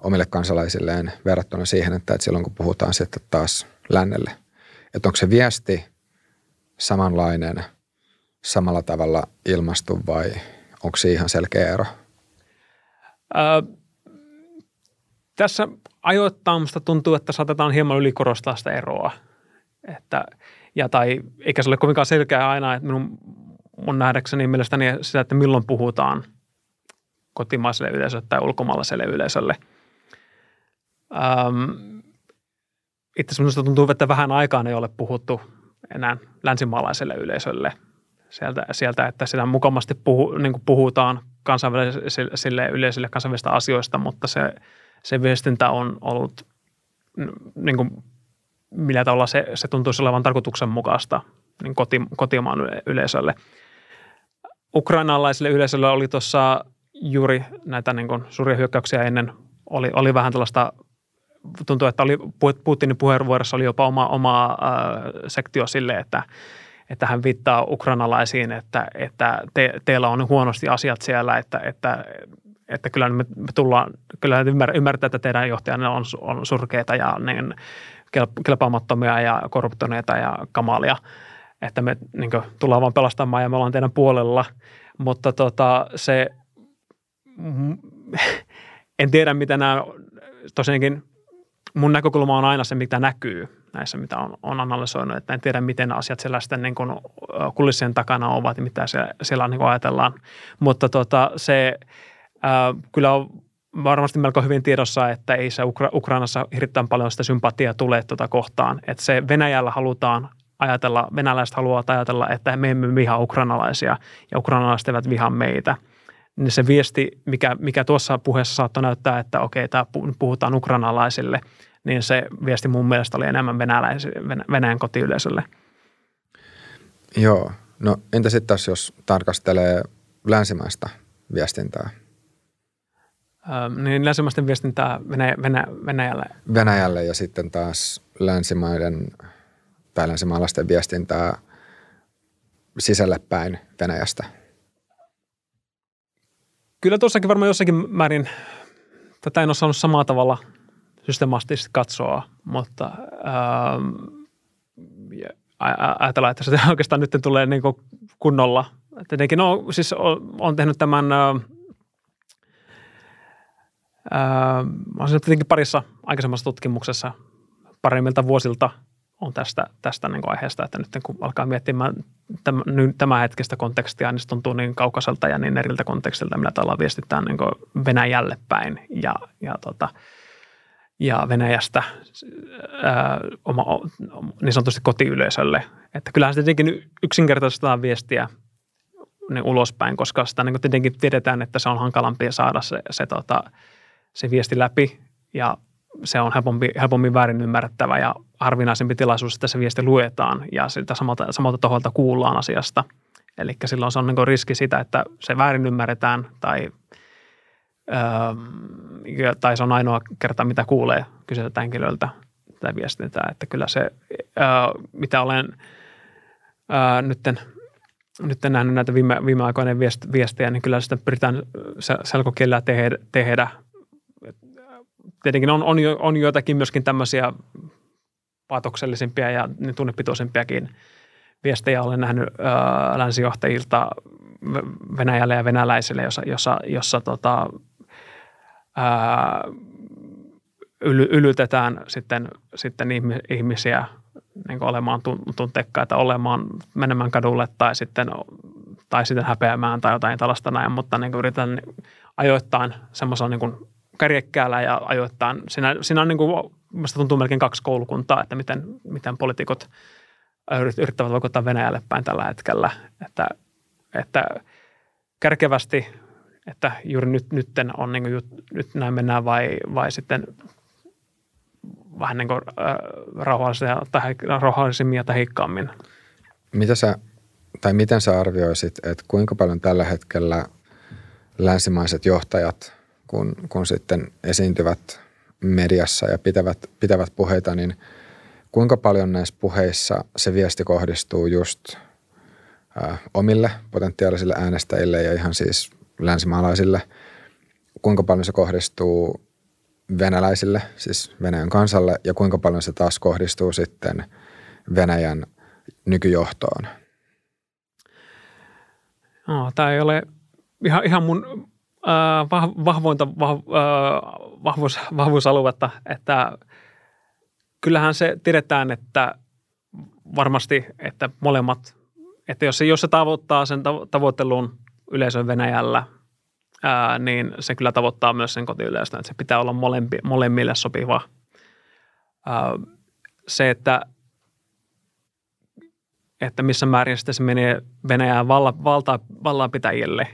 omille kansalaisilleen verrattuna siihen, että silloin kun puhutaan sitten taas lännelle, että onko se viesti – samanlainen samalla tavalla ilmastu vai onko se ihan selkeä ero? Ö, tässä ajoittain musta tuntuu, että saatetaan hieman ylikorostaa sitä eroa. Että, ja tai eikä se ole kovinkaan selkeä aina, että minun, mun nähdäkseni mielestäni sitä, että milloin puhutaan kotimaiselle yleisölle tai ulkomaalaiselle yleisölle. Öm, itse asiassa minusta tuntuu, että vähän aikaan ei ole puhuttu enää länsimaalaiselle yleisölle sieltä, sieltä että sitä mukavasti puhu, niin puhutaan kansainvälisille yleisölle kansainvälisistä asioista, mutta se, se viestintä on ollut niin kuin, millä tavalla se, se tuntuisi olevan tarkoituksenmukaista niin koti, kotimaan yleisölle. Ukrainalaisille yleisölle oli tuossa juuri näitä niin kuin suuria hyökkäyksiä ennen, oli, oli vähän tällaista tuntuu, että oli, Putinin puheenvuorossa oli jopa oma, oma äh, sektio sille, että, että hän viittaa ukrainalaisiin, että, että te, teillä on huonosti asiat siellä, että, että, että kyllä me, me tullaan, kyllä ymmär, ymmärtää, että teidän johtajanne on, on surkeita ja niin, kelpaamattomia ja korruptoneita ja kamalia, että me niin kuin, tullaan vaan pelastamaan ja me ollaan teidän puolella, mutta tota, se, *laughs* en tiedä mitä nämä tosiaankin mun näkökulma on aina se, mitä näkyy näissä, mitä on, on analysoinut, että en tiedä, miten asiat siellä sitten niin kuin kulissien takana ovat ja mitä siellä, siellä niin kuin ajatellaan. Mutta tota, se ää, kyllä on varmasti melko hyvin tiedossa, että ei se Ukra- Ukrainassa hirveän paljon sitä sympatiaa tule tuota kohtaan. Että se Venäjällä halutaan ajatella, venäläiset haluavat ajatella, että me emme vihaa ukrainalaisia ja ukrainalaiset eivät vihaa meitä – niin se viesti, mikä, mikä tuossa puheessa saattoi näyttää, että okei, tämä puhutaan ukrainalaisille, niin se viesti mun mielestä oli enemmän Venäjän kotiyleisölle. Joo. No entä sitten taas, jos tarkastelee länsimaista viestintää? Öö, niin länsimaisten viestintää Venäjä, Venä, Venäjälle. Venäjälle ja sitten taas länsimaiden tai länsimaalaisten viestintää sisälle päin Venäjästä – kyllä tuossakin varmaan jossakin määrin tätä en ole saanut samalla tavalla systemaattisesti katsoa, mutta ähm, ajatellaan, että se *laughs* oikeastaan nyt tulee niin kunnolla. Tietenkin no, siis on tehnyt tämän, äh, äh, olen tietenkin parissa aikaisemmassa tutkimuksessa paremmilta vuosilta – on tästä, tästä niin aiheesta, että nyt kun alkaa miettimään tämän, tämän hetkistä kontekstia, niin se tuntuu niin kaukaiselta ja niin eriltä kontekstilta, millä tavalla viestitään niin Venäjälle päin ja, ja, tota, ja Venäjästä ää, oma, niin sanotusti kotiyleisölle. Että kyllähän se tietenkin yksinkertaistetaan viestiä niin ulospäin, koska sitä niin tietenkin tiedetään, että se on hankalampi saada se, se, tota, se viesti läpi ja se on helpompi, helpommin väärin ymmärrettävä ja harvinaisempi tilaisuus, että se viesti luetaan ja siltä samalta, samalta taholta kuullaan asiasta. Eli silloin se on niin riski sitä, että se väärin ymmärretään tai, öö, tai se on ainoa kerta, mitä kuulee kyseiseltä henkilöltä tai viestintää. Että kyllä se, öö, mitä olen öö, nytten, nyt nähnyt näitä viime, viime viestejä, niin kyllä sitä pyritään selkokielellä tehdä, tehdä tietenkin on, on, jo, on joitakin myöskin tämmöisiä paatoksellisempia ja niin tunnepitoisempiakin viestejä olen nähnyt ää, länsijohtajilta Venäjälle ja venäläisille, jossa, jossa, jossa tota, ää, yly, ylytetään sitten, sitten ihmisiä niin olemaan tunteikkaita, olemaan, menemään kadulle tai sitten, tai sitten häpeämään tai jotain tällaista näin, mutta niin yritän ajoittain semmoisella niin kärjekkäällä ja ajoittain. Siinä, siinä on niin kuin, tuntuu melkein kaksi koulukuntaa, että miten, miten poliitikot yrittävät vaikuttaa Venäjälle päin tällä hetkellä. Että, että kärkevästi, että juuri nyt, nytten on niin kuin, nyt näin mennään vai, vai sitten vähän niin kuin tai rauhallisemmin tai heikkaammin. Mitä sä, tai miten sä arvioisit, että kuinka paljon tällä hetkellä länsimaiset johtajat kun, kun sitten esiintyvät mediassa ja pitävät, pitävät puheita, niin kuinka paljon näissä puheissa se viesti kohdistuu just ää, omille potentiaalisille äänestäjille ja ihan siis länsimaalaisille, kuinka paljon se kohdistuu venäläisille, siis Venäjän kansalle, ja kuinka paljon se taas kohdistuu sitten Venäjän nykyjohtoon? No, tämä ei ole ihan, ihan mun äh, vahvointa vah, äh, vahvuus, vahvuusaluetta, että kyllähän se tiedetään, että varmasti, että molemmat, että jos se, jos se tavoittaa sen tavoittelun yleisön Venäjällä, ää, niin se kyllä tavoittaa myös sen kotiyleisön, että se pitää olla molempi, molemmille sopiva. Ää, se, että, että missä määrin sitten se menee Venäjän valla, valta, vallanpitäjille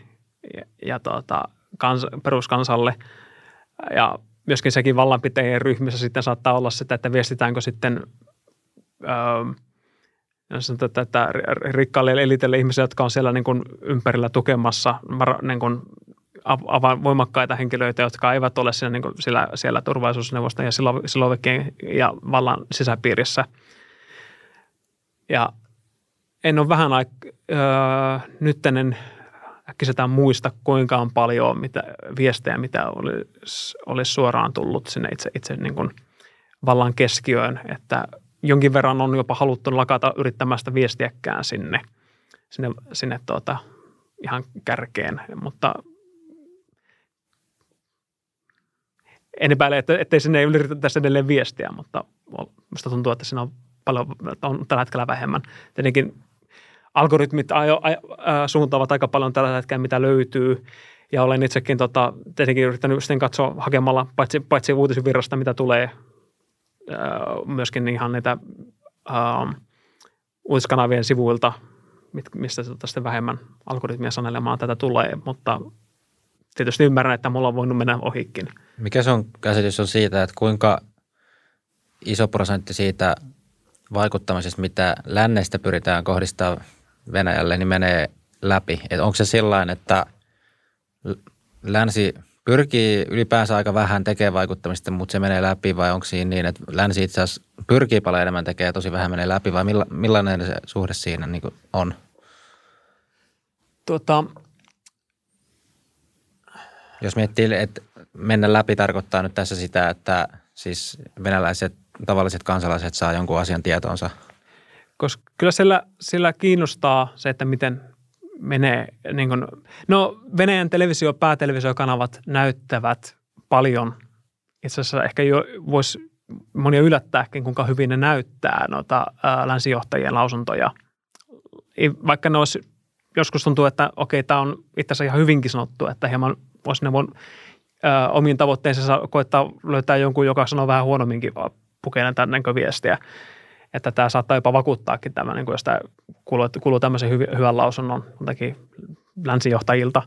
ja, ja tuota, kans, peruskansalle ja myöskin sekin vallanpitäjien ryhmissä sitten saattaa olla sitä, että viestitäänkö sitten öö, sanotaan, että rikkaalle elitelle ihmisille, jotka on siellä niin kuin ympärillä tukemassa niin kuin av- voimakkaita henkilöitä, jotka eivät ole siellä, niin kuin siellä, siellä turvallisuusneuvoston ja Silovikien ja vallan sisäpiirissä. Ja en ole vähän aik- öö, nyttenen äkkiseltään muista, kuinka on paljon mitä, viestejä, mitä olisi, olisi suoraan tullut sinne itse, itse niin kuin vallan keskiöön, että jonkin verran on jopa haluttu lakata yrittämästä viestiäkään sinne, sinne, sinne tuota, ihan kärkeen, mutta en epäile, että, ettei sinne ei edelleen viestiä, mutta minusta tuntuu, että siinä on paljon, on tällä hetkellä vähemmän. Tietenkin algoritmit ajo, ä, suuntaavat aika paljon tällä hetkellä, mitä löytyy. Ja olen itsekin tota, tietenkin yrittänyt sitten katsoa hakemalla paitsi, paitsi uutisvirrasta, mitä tulee, ä, myöskin ihan niitä ä, uutiskanavien sivuilta, mit, mistä tota sitten vähemmän algoritmia sanelemaan tätä tulee, mutta tietysti ymmärrän, että mulla on voinut mennä ohikin. Mikä sun käsitys on siitä, että kuinka iso prosentti siitä vaikuttamisesta, mitä lännestä pyritään kohdistaa Venäjälle, niin menee läpi. Et onko se sellainen, että länsi pyrkii ylipäänsä aika vähän tekemään vaikuttamista, mutta se menee läpi vai onko siinä niin, että länsi itse asiassa pyrkii paljon enemmän tekemään ja tosi vähän menee läpi vai milla, millainen se suhde siinä niin on? Tuota, Jos miettii, että mennä läpi tarkoittaa nyt tässä sitä, että siis venäläiset tavalliset kansalaiset saa jonkun asian tietonsa – koska kyllä sillä, sillä kiinnostaa se, että miten menee. Niin kuin, no Venäjän televisio, päätelevisiokanavat näyttävät paljon. Itse asiassa ehkä jo voisi monia yllättääkin, kuinka hyvin ne näyttää noita ää, länsijohtajien lausuntoja. Vaikka ne olisi, joskus tuntuu, että okei, tämä on itse asiassa ihan hyvinkin sanottu, että hieman voisi ne voin ää, omiin tavoitteensa koettaa löytää jonkun, joka sanoo vähän huonomminkin pukeinen tämän viestiä että tämä saattaa jopa vakuuttaakin tämä, niin kuin jos tämä kuuluu, kuuluu tämmöisen hyv- hyvän lausunnon länsijohtajilta,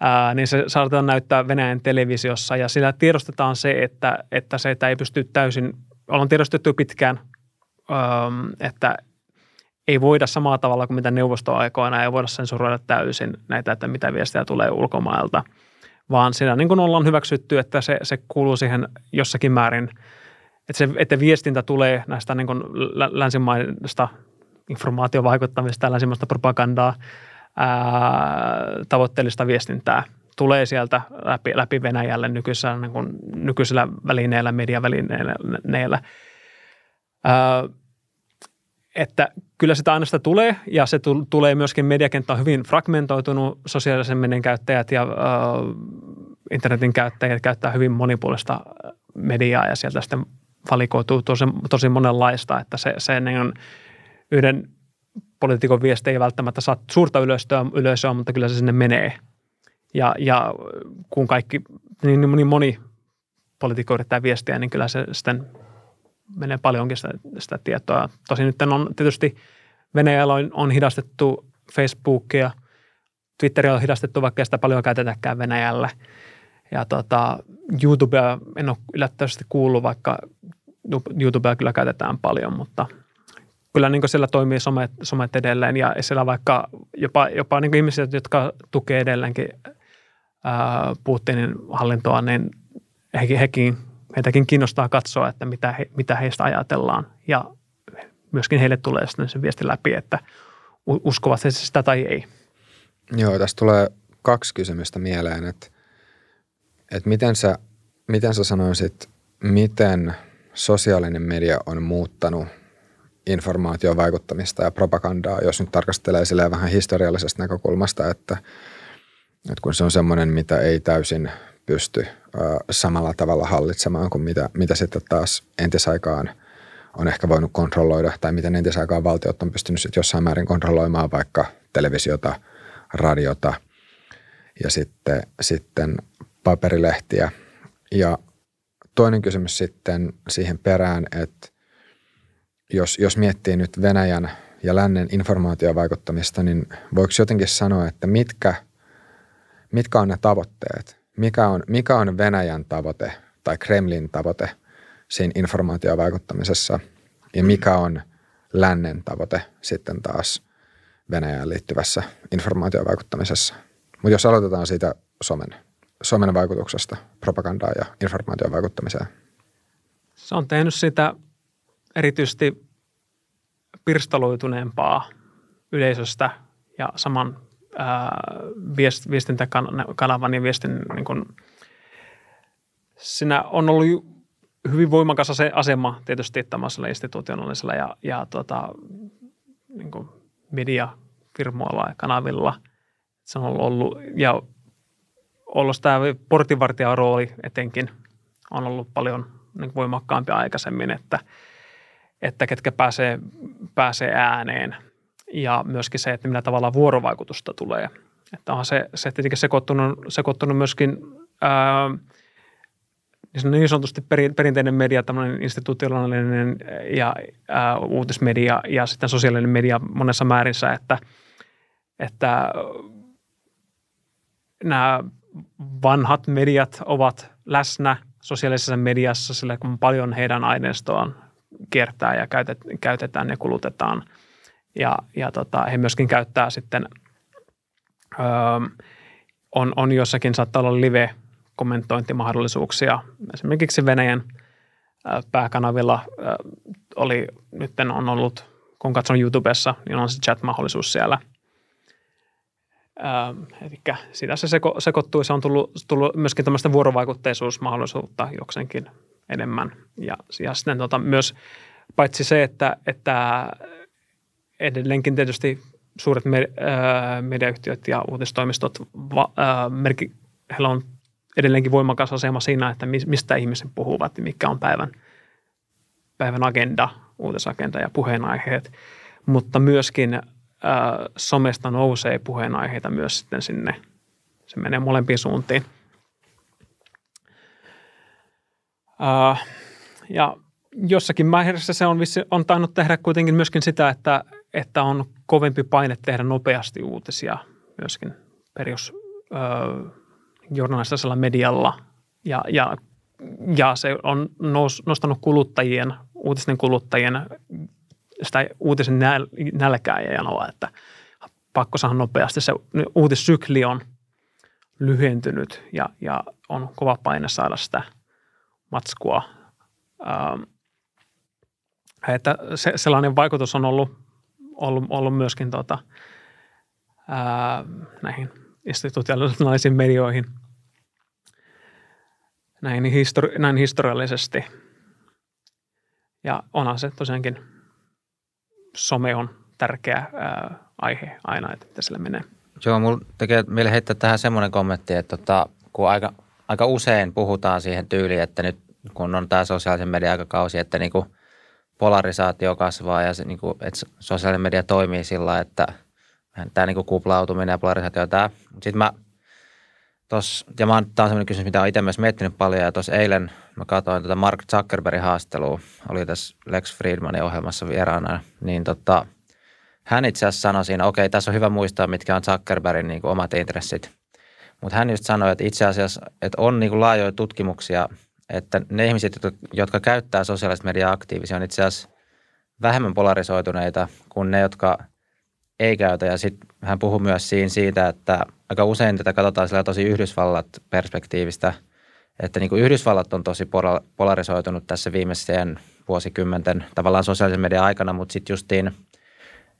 ää, niin se saattaa näyttää Venäjän televisiossa ja sillä tiedostetaan se, että, että se, että ei pysty täysin, ollaan tiedostettu pitkään, äm, että ei voida samalla tavalla kuin mitä neuvostoaikoina, ei voida sensuroida täysin näitä, että mitä viestejä tulee ulkomailta, vaan siinä niin kuin ollaan hyväksytty, että se, se kuuluu siihen jossakin määrin – että, se, että viestintä tulee näistä niin länsimaista informaatiovaikuttamista ja länsimaista propagandaa, ää, tavoitteellista viestintää tulee sieltä läpi, läpi Venäjälle nykyisellä, niin kuin, nykyisellä välineellä, mediavälineellä. Ää, että kyllä sitä aina sitä tulee ja se tulee myöskin mediakenttä on hyvin fragmentoitunut, sosiaalisen median käyttäjät ja ää, internetin käyttäjät käyttää hyvin monipuolista mediaa ja sieltä sitten valikoituu tosi, tosi monenlaista, että se, se niin yhden poliitikon viesti ei välttämättä saa suurta yleisöä, yleisöä mutta kyllä se sinne menee. Ja, ja kun kaikki, niin, niin moni poliitikko yrittää viestiä, niin kyllä se sitten menee paljonkin sitä, sitä tietoa. Tosin nyt on tietysti Venäjällä on, on hidastettu Facebookia, Twitteria on hidastettu, vaikka sitä paljon käytetäkään Venäjällä – ja tota, YouTubea en ole yllättävästi kuullut, vaikka YouTubea kyllä käytetään paljon, mutta kyllä niin siellä toimii somet, somet edelleen ja siellä vaikka jopa, jopa niin ihmiset, jotka tukee edelleenkin ää, Putinin hallintoa, niin hekin, hekin, heitäkin kiinnostaa katsoa, että mitä, he, mitä heistä ajatellaan ja myöskin heille tulee sitten se viesti läpi, että uskovat he sitä tai ei. Joo, tästä tulee kaksi kysymystä mieleen, että että miten sä, miten sä sanoisit, miten sosiaalinen media on muuttanut informaatiovaikuttamista ja propagandaa, jos nyt tarkastelee silleen vähän historiallisesta näkökulmasta, että, että kun se on semmoinen, mitä ei täysin pysty samalla tavalla hallitsemaan kuin mitä, mitä sitten taas entisaikaan on ehkä voinut kontrolloida, tai miten entisaikaan valtiot on pystynyt sitten jossain määrin kontrolloimaan vaikka televisiota, radiota ja sitten, sitten paperilehtiä. Ja toinen kysymys sitten siihen perään, että jos, jos miettii nyt Venäjän ja lännen informaatiovaikuttamista, niin voiko jotenkin sanoa, että mitkä, mitkä on ne tavoitteet? Mikä on, mikä on Venäjän tavoite tai Kremlin tavoite siinä informaatiovaikuttamisessa ja mikä on lännen tavoite sitten taas Venäjään liittyvässä informaatiovaikuttamisessa? Mutta jos aloitetaan siitä somen, somen vaikutuksesta propagandaan ja informaatiovaikuttamiseen. Se on tehnyt sitä erityisesti pirstaloituneempaa yleisöstä ja saman viestintäkanavan ja viestin, niin kuin, siinä on ollut hyvin voimakas se asema tietysti tämmöisellä institutionaalisella ja, ja tota, niin kuin mediafirmoilla ja kanavilla. Se on ollut, ja ollut tämä portinvartijan rooli etenkin on ollut paljon niin voimakkaampi aikaisemmin, että – että ketkä pääsee, pääsee ääneen ja myöskin se, että millä tavalla vuorovaikutusta tulee. Että on se, se tietenkin sekoittunut, sekoittunut myöskin ää, niin sanotusti perinteinen media, tämmöinen institutionaalinen ja ää, uutismedia ja sitten sosiaalinen media monessa määrissä, että, että nämä vanhat mediat ovat läsnä sosiaalisessa mediassa, sillä kun paljon heidän aineistoaan kiertää ja käytetään ja kulutetaan. Ja, ja tota, he myöskin käyttää sitten, öö, on, on jossakin saattaa olla live-kommentointimahdollisuuksia. Esimerkiksi Venäjän pääkanavilla oli, nyt on ollut, kun katson YouTubessa, niin on se chat-mahdollisuus siellä. Eli sitä se seko, sekoittuu. Se on tullut, tullut myöskin tämmöistä vuorovaikutteisuusmahdollisuutta jokseenkin enemmän. Ja, ja sitten tota, myös paitsi se, että, että edelleenkin tietysti suuret me, äh, mediayhtiöt ja uutistoimistot, va, äh, merki, heillä on edelleenkin voimakas asema siinä, että mistä ihmiset puhuvat ja mikä on päivän, päivän agenda, uutisagenda ja puheenaiheet. Mutta myöskin äh, somesta nousee puheenaiheita myös sitten sinne. Se menee molempiin suuntiin. Uh, ja jossakin määrässä se on, on tainnut tehdä kuitenkin myöskin sitä, että, että on kovempi paine tehdä nopeasti uutisia myöskin perus journalistisella medialla. Ja, ja, ja se on nous, nostanut kuluttajien, uutisten kuluttajien sitä uutisen näl, nälkää ja janoa, että pakko saada nopeasti. Se uutissykli on lyhentynyt ja, ja on kova paine saada sitä – matskua. Ähm, että se, sellainen vaikutus on ollut, ollut, ollut myöskin tota, ää, näihin institutionaalisiin medioihin näin, histori- näin historiallisesti. Ja onhan se tosiaankin, some on tärkeä ää, aihe aina, että mitä sillä menee. Joo, mulla tekee meille heittää tähän semmoinen kommentti, että tota, kun aika aika usein puhutaan siihen tyyliin, että nyt kun on tämä sosiaalisen median aikakausi, että niin kuin polarisaatio kasvaa ja se, niin kuin, että sosiaalinen media toimii sillä että tämä niin kuin kuplautuminen ja polarisaatio tämä. Sitten mä tos, ja mä, tämä on sellainen kysymys, mitä olen itse myös miettinyt paljon ja tuossa eilen mä katsoin tätä Mark Zuckerbergin haastelua, oli tässä Lex Friedmanin ohjelmassa vieraana, niin tota, hän itse asiassa sanoi siinä, okei, tässä on hyvä muistaa, mitkä on Zuckerbergin niin kuin omat intressit – mutta hän just sanoi, että itse asiassa että on niin kuin laajoja tutkimuksia, että ne ihmiset, jotka käyttää sosiaalista mediaa aktiivisia, on itse asiassa vähemmän polarisoituneita kuin ne, jotka ei käytä. Ja sitten hän puhuu myös siinä siitä, että aika usein tätä katsotaan sillä tosi Yhdysvallat perspektiivistä, että niin kuin Yhdysvallat on tosi polarisoitunut tässä viimeisten vuosikymmenten tavallaan sosiaalisen median aikana, mutta sitten justiin,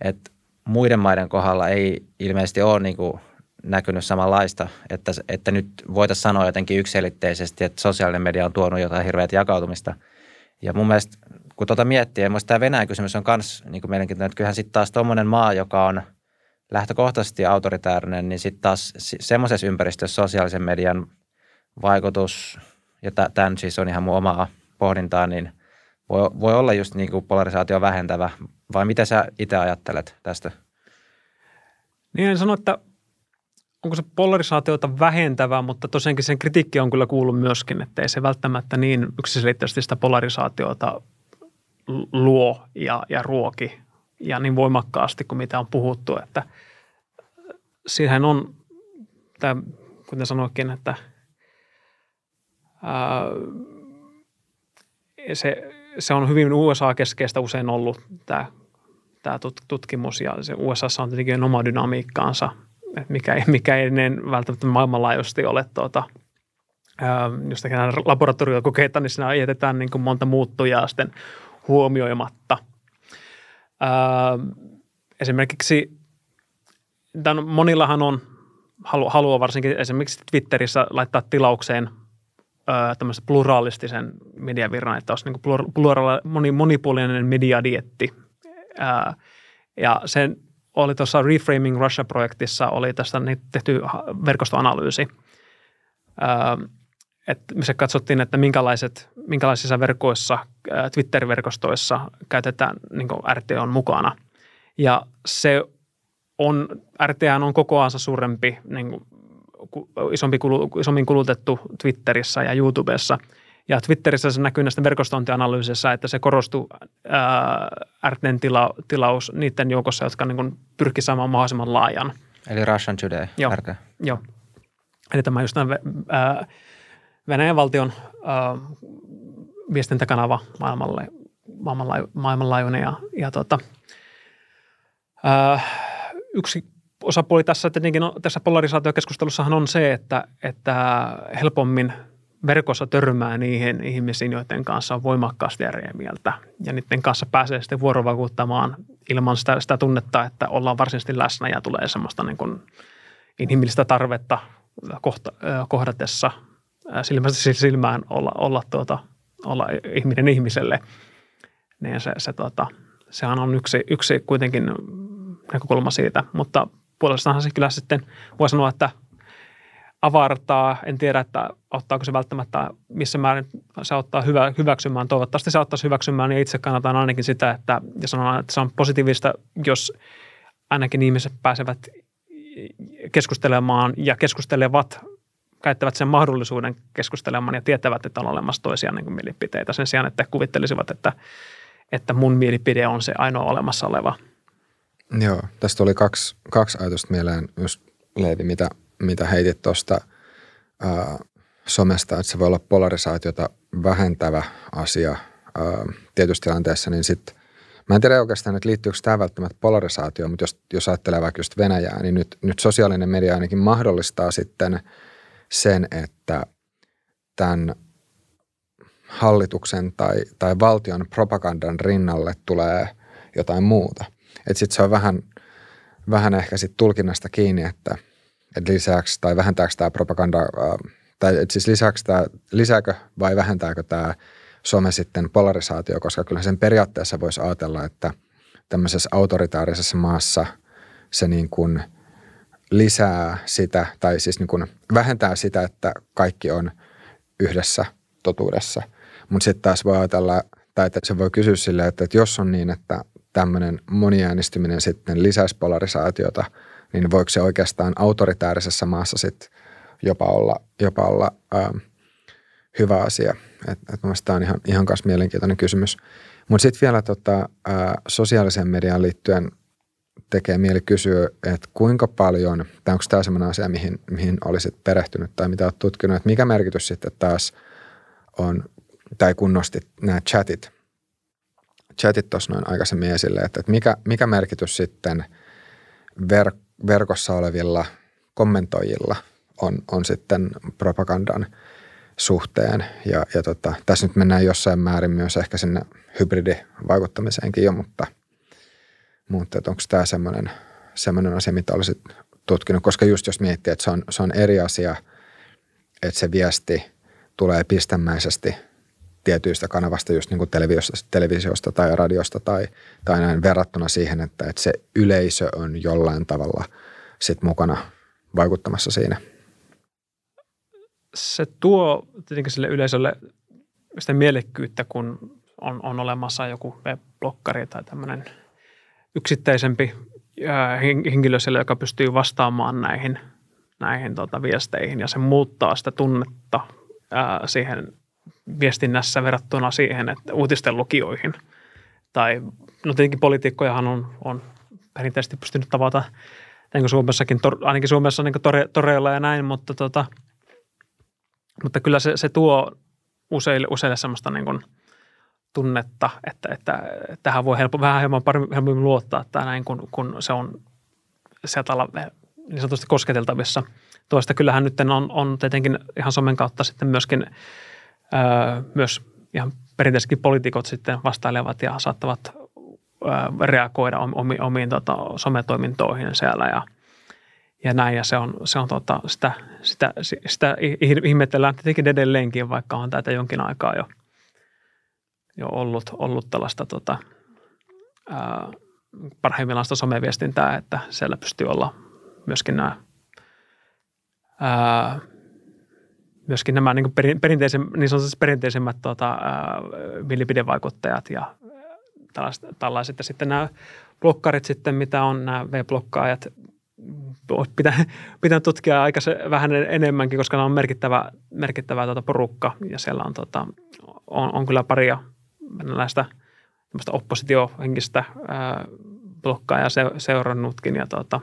että muiden maiden kohdalla ei ilmeisesti ole niin kuin näkynyt samanlaista, että, että nyt voitaisiin sanoa jotenkin yksilitteisesti, että sosiaalinen media on tuonut jotain hirveät jakautumista. Ja mun mielestä kun tuota miettii, ja tämä Venäjän kysymys on myös niin mielenkiintoinen, että kyllähän sitten taas tuommoinen maa, joka on lähtökohtaisesti autoritäärinen, niin sitten taas semmoisessa ympäristössä sosiaalisen median vaikutus, ja tämän siis on ihan mun omaa pohdintaa, niin voi, voi olla just niin kuin polarisaatio vähentävä. Vai mitä sä itse ajattelet tästä? Niin en sano, että onko se polarisaatiota vähentävä, mutta tosiaankin sen kritiikki on kyllä kuullut myöskin, että ei se välttämättä niin yksiselitteisesti sitä polarisaatiota luo ja, ja ruoki ja niin voimakkaasti kuin mitä on puhuttu, että siinähän on, tämä, kuten sanoikin, että ää, se, se on hyvin USA-keskeistä usein ollut tämä, tämä tutkimus ja se USA on tietenkin oma dynamiikkaansa – mikä, mikä ei ennen välttämättä maailmanlaajuisesti ole tuota, jos tehdään laboratoriokokeita, niin siinä jätetään niin kuin monta muuttujaa sitten huomioimatta. esimerkiksi tämän monillahan on halu, halua varsinkin esimerkiksi Twitterissä laittaa tilaukseen tämmöisen pluralistisen mediavirran, että olisi niin kuin pluraali, moni, monipuolinen mediadietti. ja sen oli tuossa Reframing Russia-projektissa, oli tästä tehty verkostoanalyysi. Että missä katsottiin, että minkälaiset, minkälaisissa verkoissa, Twitter-verkostoissa käytetään niin RT on mukana. Ja se on, RT on kokoansa suurempi, niin kuin, isompi, isommin kulutettu Twitterissä ja YouTubessa – ja Twitterissä se näkyy näistä verkostointianalyyseissä, että se korostuu RTn tila, tilaus niiden joukossa, jotka niin pyrkivät saamaan mahdollisimman laajan. Eli Russian Today, Joo, RT. joo. Eli tämä just tämän, ää, Venäjän valtion ää, viestintäkanava maailmalle, maailmanlaaju, maailmanlaajuinen ja, ja tota, ää, yksi osapuoli tässä tietenkin tässä polarisaatiokeskustelussahan on se, että, että helpommin – verkossa törmää niihin ihmisiin, joiden kanssa on voimakkaasti eri mieltä. Ja niiden kanssa pääsee sitten vuorovaikuttamaan ilman sitä, sitä tunnetta, että ollaan varsinaisesti läsnä ja tulee semmoista niin kuin inhimillistä tarvetta kohta, kohdatessa silmästä silmään olla, olla, tuota, olla ihminen ihmiselle. Niin se, se, tuota, sehän on yksi, yksi kuitenkin näkökulma siitä, mutta puolestaanhan se kyllä sitten voi sanoa, että – avartaa. En tiedä, että ottaako se välttämättä, missä määrin se ottaa hyvä, hyväksymään. Toivottavasti se ottaisi hyväksymään ja itse kannatan ainakin sitä, että, ja sanon, että se on positiivista, jos ainakin ihmiset pääsevät keskustelemaan ja keskustelevat, käyttävät sen mahdollisuuden keskustelemaan ja tietävät, että on olemassa toisia niin kuin mielipiteitä sen sijaan, että kuvittelisivat, että, että mun mielipide on se ainoa olemassa oleva. Joo, tästä oli kaksi, kaksi ajatusta mieleen, just Leevi, mitä mitä heitit tuosta somesta, että se voi olla polarisaatiota vähentävä asia ää, tietyssä tilanteessa, niin sitten Mä en tiedä oikeastaan, että liittyykö tämä välttämättä polarisaatioon, mutta jos, jos ajattelee vaikka just Venäjää, niin nyt, nyt sosiaalinen media ainakin mahdollistaa sitten sen, että tämän hallituksen tai, tai valtion propagandan rinnalle tulee jotain muuta. Että sitten se on vähän, vähän ehkä sitten tulkinnasta kiinni, että – että lisääkö tai vähentääkö tämä propaganda, tai että siis lisääkö tämä, lisääkö vai vähentääkö tämä some sitten polarisaatio, koska kyllä sen periaatteessa voisi ajatella, että tämmöisessä autoritaarisessa maassa se niin kuin lisää sitä, tai siis niin kuin vähentää sitä, että kaikki on yhdessä totuudessa. Mutta sitten taas voi ajatella, tai että se voi kysyä silleen, että, että jos on niin, että tämmöinen moniäänestyminen sitten lisäisi polarisaatiota – niin voiko se oikeastaan autoritäärisessä maassa sit jopa olla, jopa olla ää, hyvä asia. Et, et tämä on ihan, ihan kanssa mielenkiintoinen kysymys. Mutta sitten vielä tota, ää, sosiaaliseen mediaan liittyen tekee mieli kysyä, että kuinka paljon, tai onko tämä sellainen asia, mihin, mihin olisit perehtynyt tai mitä olet tutkinut, että mikä merkitys sitten taas on, tai kun nostit nämä chatit, chatit tuossa noin aikaisemmin esille, että, että mikä, mikä merkitys sitten verk, verkossa olevilla kommentoijilla on, on sitten propagandan suhteen. Ja, ja tota, tässä nyt mennään jossain määrin myös ehkä sinne hybridivaikuttamiseenkin jo, mutta, mutta onko tämä semmoinen, semmoinen asia, mitä olisit tutkinut? Koska just jos miettii, että se on, se on eri asia, että se viesti tulee pistemäisesti tietyistä kanavasta, just niin kuin televisiosta, televisiosta tai radiosta tai, tai näin verrattuna siihen, että, että se yleisö on jollain tavalla sit mukana vaikuttamassa siinä? Se tuo tietenkin sille yleisölle sitä mielekkyyttä, kun on, on olemassa joku web-blokkari tai tämmöinen yksittäisempi henkilö siellä, joka pystyy vastaamaan näihin, näihin tota, viesteihin ja se muuttaa sitä tunnetta siihen viestinnässä verrattuna siihen, että uutisten lukijoihin. Tai no tietenkin poliitikkojahan on, on perinteisesti pystynyt tavata niin kuin Suomessakin, ainakin Suomessa niin tore, toreilla ja näin, mutta, tota, mutta kyllä se, se tuo useille, useille sellaista niin kuin tunnetta, että, että, tähän voi helppo, vähän hieman helpommin luottaa, että näin kun, kun se on sieltä olla niin sanotusti kosketeltavissa. Toista kyllähän nyt on, on tietenkin ihan somen kautta sitten myöskin öö, myös ihan perinteisesti poliitikot sitten vastailevat ja saattavat öö, reagoida omiin, omiin tota, sometoimintoihin siellä ja, ja näin. Ja se on, se on tota, sitä, sitä, sitä ihmetellään tietenkin edelleenkin, vaikka on tätä jonkin aikaa jo, jo ollut, ollut tällaista tota, ää, parhaimmillaan sitä someviestintää, että siellä pystyy olla myöskin nämä ää, myöskin nämä niin perinteisen, niin sanotusti perinteisemmät tota, ää, mielipidevaikuttajat ja tällaiset, tällaiset. Ja sitten nämä blokkarit sitten, mitä on nämä V-blokkaajat, pitää, pitää tutkia aika vähän enemmänkin, koska nämä on merkittävä, merkittävä tuota porukka ja siellä on, tuota, on, on kyllä paria näistä oppositiohenkistä ää, blokkaajaa se, seurannutkin ja tuota,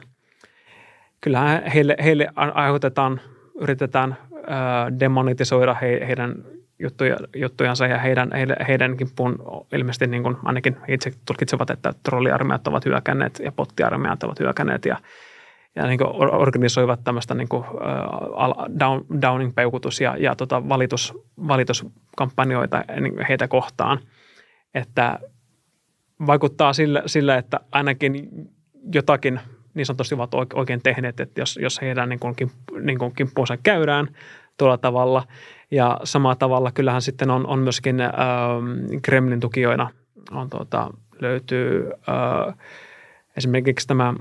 kyllähän heille, heille aiheutetaan, yritetään ää, demonetisoida he, heidän juttuja, juttujansa ja heidän, heidän, heidän kimppuun ilmeisesti niin kuin ainakin itse tulkitsevat, että trolliarmeijat ovat hyökänneet ja pottiarmeijat ovat hyökänneet ja, ja niin kuin organisoivat tämmöistä niin kuin, down, downing-peukutus ja, ja tota valitus, valituskampanjoita niin heitä kohtaan. Että vaikuttaa sillä, sillä, että ainakin jotakin niin sanotusti ovat oikein tehneet, että jos, jos heidän niin kuin, niin kuin kimppuunsa käydään tuolla tavalla – ja samalla tavalla kyllähän sitten on, on myöskin äh, Kremlin tukijoina on, tuota, löytyy äh, esimerkiksi tämä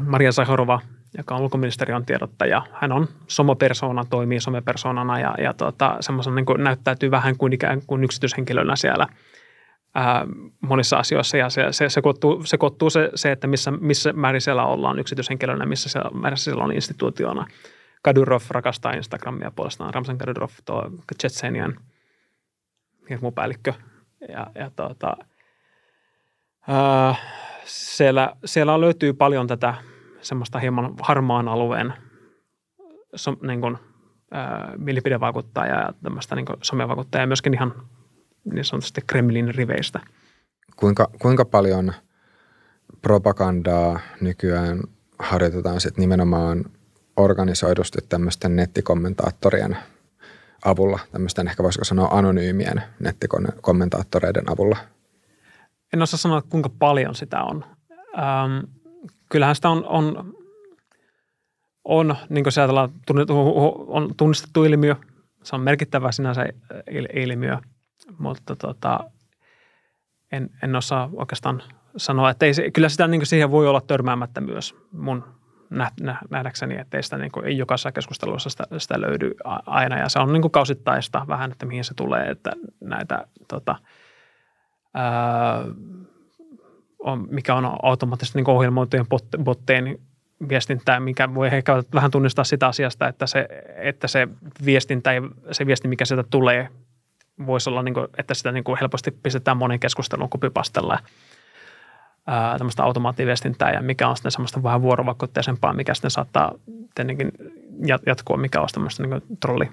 Maria Zahorova, joka on ulkoministeriön tiedottaja. Hän on somopersona, toimii somepersonana ja, ja semmoisen niin kuin näyttäytyy vähän kuin ikään kuin yksityishenkilönä siellä ää, monissa asioissa ja se, se sekoittuu, sekoittuu se, se, että missä, missä määrin siellä ollaan yksityishenkilönä, missä siellä, määrin siellä on instituutiona – Kadyrov rakastaa Instagramia puolestaan. Ramsan Kadyrov, tuo Tsetsenian hirmupäällikkö. Ja, ja tuota, ää, siellä, siellä löytyy paljon tätä semmoista hieman harmaan alueen so, niin kuin, ää, mielipidevaikuttajaa ja tämmöistä niin somevaikuttajaa ja myöskin ihan niin sanotusti Kremlin riveistä. Kuinka, kuinka paljon propagandaa nykyään harjoitetaan sitten nimenomaan organisoidusti tämmöisten nettikommentaattorien avulla, tämmöisten ehkä voisiko sanoa anonyymien nettikommentaattoreiden avulla? En osaa sanoa, kuinka paljon sitä on. Ähm, kyllähän sitä on, on, on niin kuin se on tunnistettu ilmiö. Se on merkittävä sinänsä ilmiö, mutta tota, en, en osaa oikeastaan sanoa, että ei kyllä sitä niin siihen voi olla törmäämättä myös mun nähdäkseni, että ei sitä niin kuin, ei jokaisessa keskustelussa sitä, sitä löydy aina. Ja se on niin kuin kausittaista vähän, että mihin se tulee, että näitä tota, mikä on automaattisesti niin ohjelmoitujen bot, botteen viestintää, mikä voi ehkä vähän tunnistaa sitä asiasta, että se, että se viestintä ja se viesti, mikä sieltä tulee, voisi olla, niin kuin, että sitä niin kuin helposti pistetään monen keskustelun kopipastella ää, tämmöistä automaattiviestintää ja mikä on sitten semmoista vähän vuorovaikutteisempaa, mikä sitten saattaa tietenkin jatkua, mikä on tämmöistä niin trolli,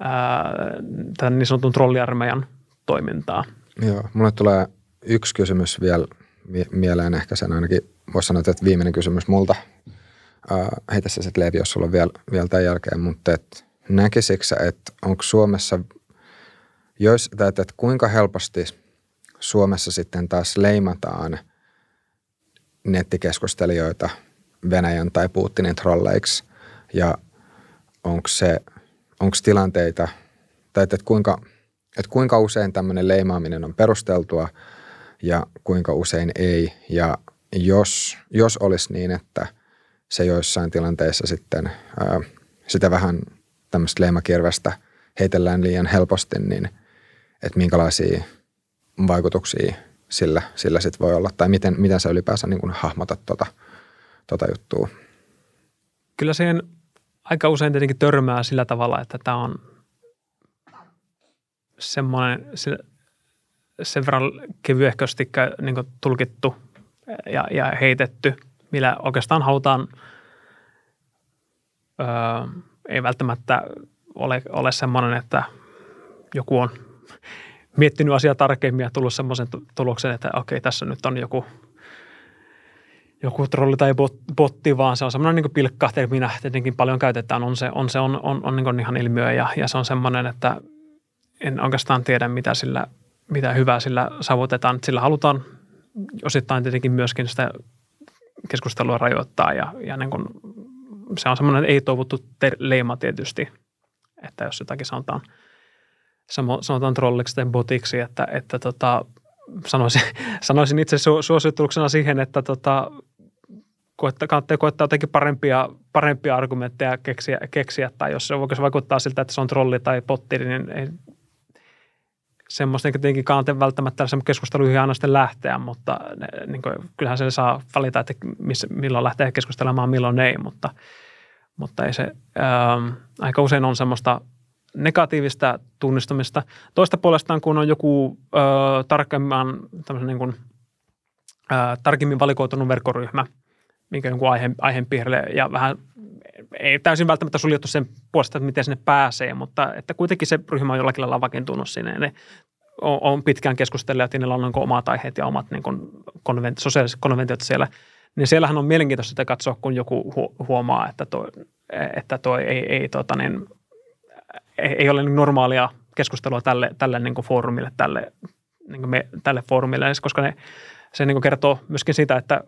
ää, niin sanotun trolliarmeijan toimintaa. Joo, mulle tulee yksi kysymys vielä mieleen, ehkä sen ainakin voisi sanoa, että viimeinen kysymys multa. heitä se sitten Levi, jos sulla on vielä, vielä tämän jälkeen, mutta et näkisikö että onko Suomessa, jos, että, että kuinka helposti – Suomessa sitten taas leimataan nettikeskustelijoita Venäjän tai Putinin trolleiksi ja onko se, onko tilanteita, tai että kuinka, että kuinka usein tämmöinen leimaaminen on perusteltua ja kuinka usein ei. Ja jos, jos olisi niin, että se joissain tilanteissa sitten ää, sitä vähän tämmöistä leimakirvestä heitellään liian helposti, niin että minkälaisia vaikutuksia sillä, sillä sitten voi olla, tai miten, miten sä ylipäänsä niin hahmotat tota, tota juttua? Kyllä siihen aika usein tietenkin törmää sillä tavalla, että tämä on semmoinen sen verran kevyehkösti niin tulkittu ja, ja heitetty, millä oikeastaan halutaan, öö, ei välttämättä ole, ole semmoinen, että joku on miettinyt asiaa tarkemmin ja tullut semmoisen tuloksen, että okei, tässä nyt on joku, joku trolli tai botti, vaan se on semmoinen niin pilkka, minä tietenkin paljon käytetään, on se, on, se on, on, on niin ihan ilmiö ja, ja se on semmoinen, että en oikeastaan tiedä, mitä, sillä, mitä hyvää sillä saavutetaan. Sillä halutaan osittain tietenkin myöskin sitä keskustelua rajoittaa ja, ja niin kuin, se on semmoinen ei-toivottu ter- leima tietysti, että jos jotakin sanotaan – sanotaan trolliksi tai botiksi, että, että tota, sanoisin, *laughs* sanoisin itse su, suosituksena siihen, että tota, koetta, kannattaa koettaa jotenkin parempia, parempia argumentteja keksiä, keksiä, tai jos se vaikuttaa siltä, että se on trolli tai botti, niin ei, semmoista niin tietenkin kannattaa välttämättä keskusteluihin aina sitten lähteä, mutta ne, niin kuin, kyllähän se saa valita, että miss, milloin lähtee keskustelemaan, milloin ei, mutta, mutta ei se, ää, aika usein on semmoista – negatiivista tunnistamista. Toista puolestaan, kun on joku ö, tarkemman, niin kuin, ö, tarkemmin valikoitunut verkkoryhmä, minkä jonkun aiheen, aiheen piirille ja vähän ei täysin välttämättä suljettu sen puolesta, että miten sinne pääsee, mutta että kuitenkin se ryhmä on jollakin lailla vakiintunut sinne. Ne on, on pitkään keskustelleet ja niillä on niin omat aiheet ja omat niin kuin sosiaaliset konventiot siellä. Niin siellähän on mielenkiintoista sitä katsoa, kun joku huomaa, että toi, että toi ei, ei tota niin, ei ole niin normaalia keskustelua tälle, tälle niin kuin foorumille, tälle, niin kuin me, tälle foorumille, koska ne, se niin kuin kertoo myöskin sitä, että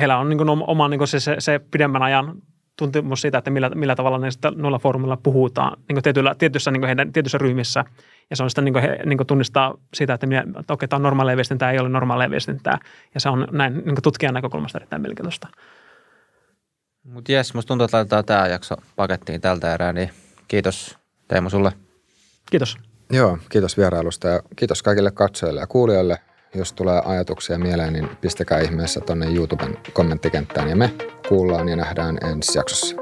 heillä on niin kuin oma niin kuin se, se, se pidemmän ajan tuntemus siitä, että millä, millä tavalla ne noilla foorumilla puhutaan niin kuin tietyllä, tietyissä, niin kuin heidän, tietyissä ryhmissä. Ja se on sitä niin kuin he niin kuin tunnistaa sitä, että, minä, että okei, tämä on normaalia viestintää, ei ole normaalia viestintää. Ja se on näin niin kuin tutkijan näkökulmasta erittäin mielenkiintoista. Mutta jes, musta tuntuu, että laitetaan tämä jakso pakettiin tältä erää, niin kiitos Teemu sulle. Kiitos. Joo, kiitos vierailusta ja kiitos kaikille katsojille ja kuulijoille. Jos tulee ajatuksia mieleen, niin pistäkää ihmeessä tuonne YouTuben kommenttikenttään ja me kuullaan ja nähdään ensi jaksossa.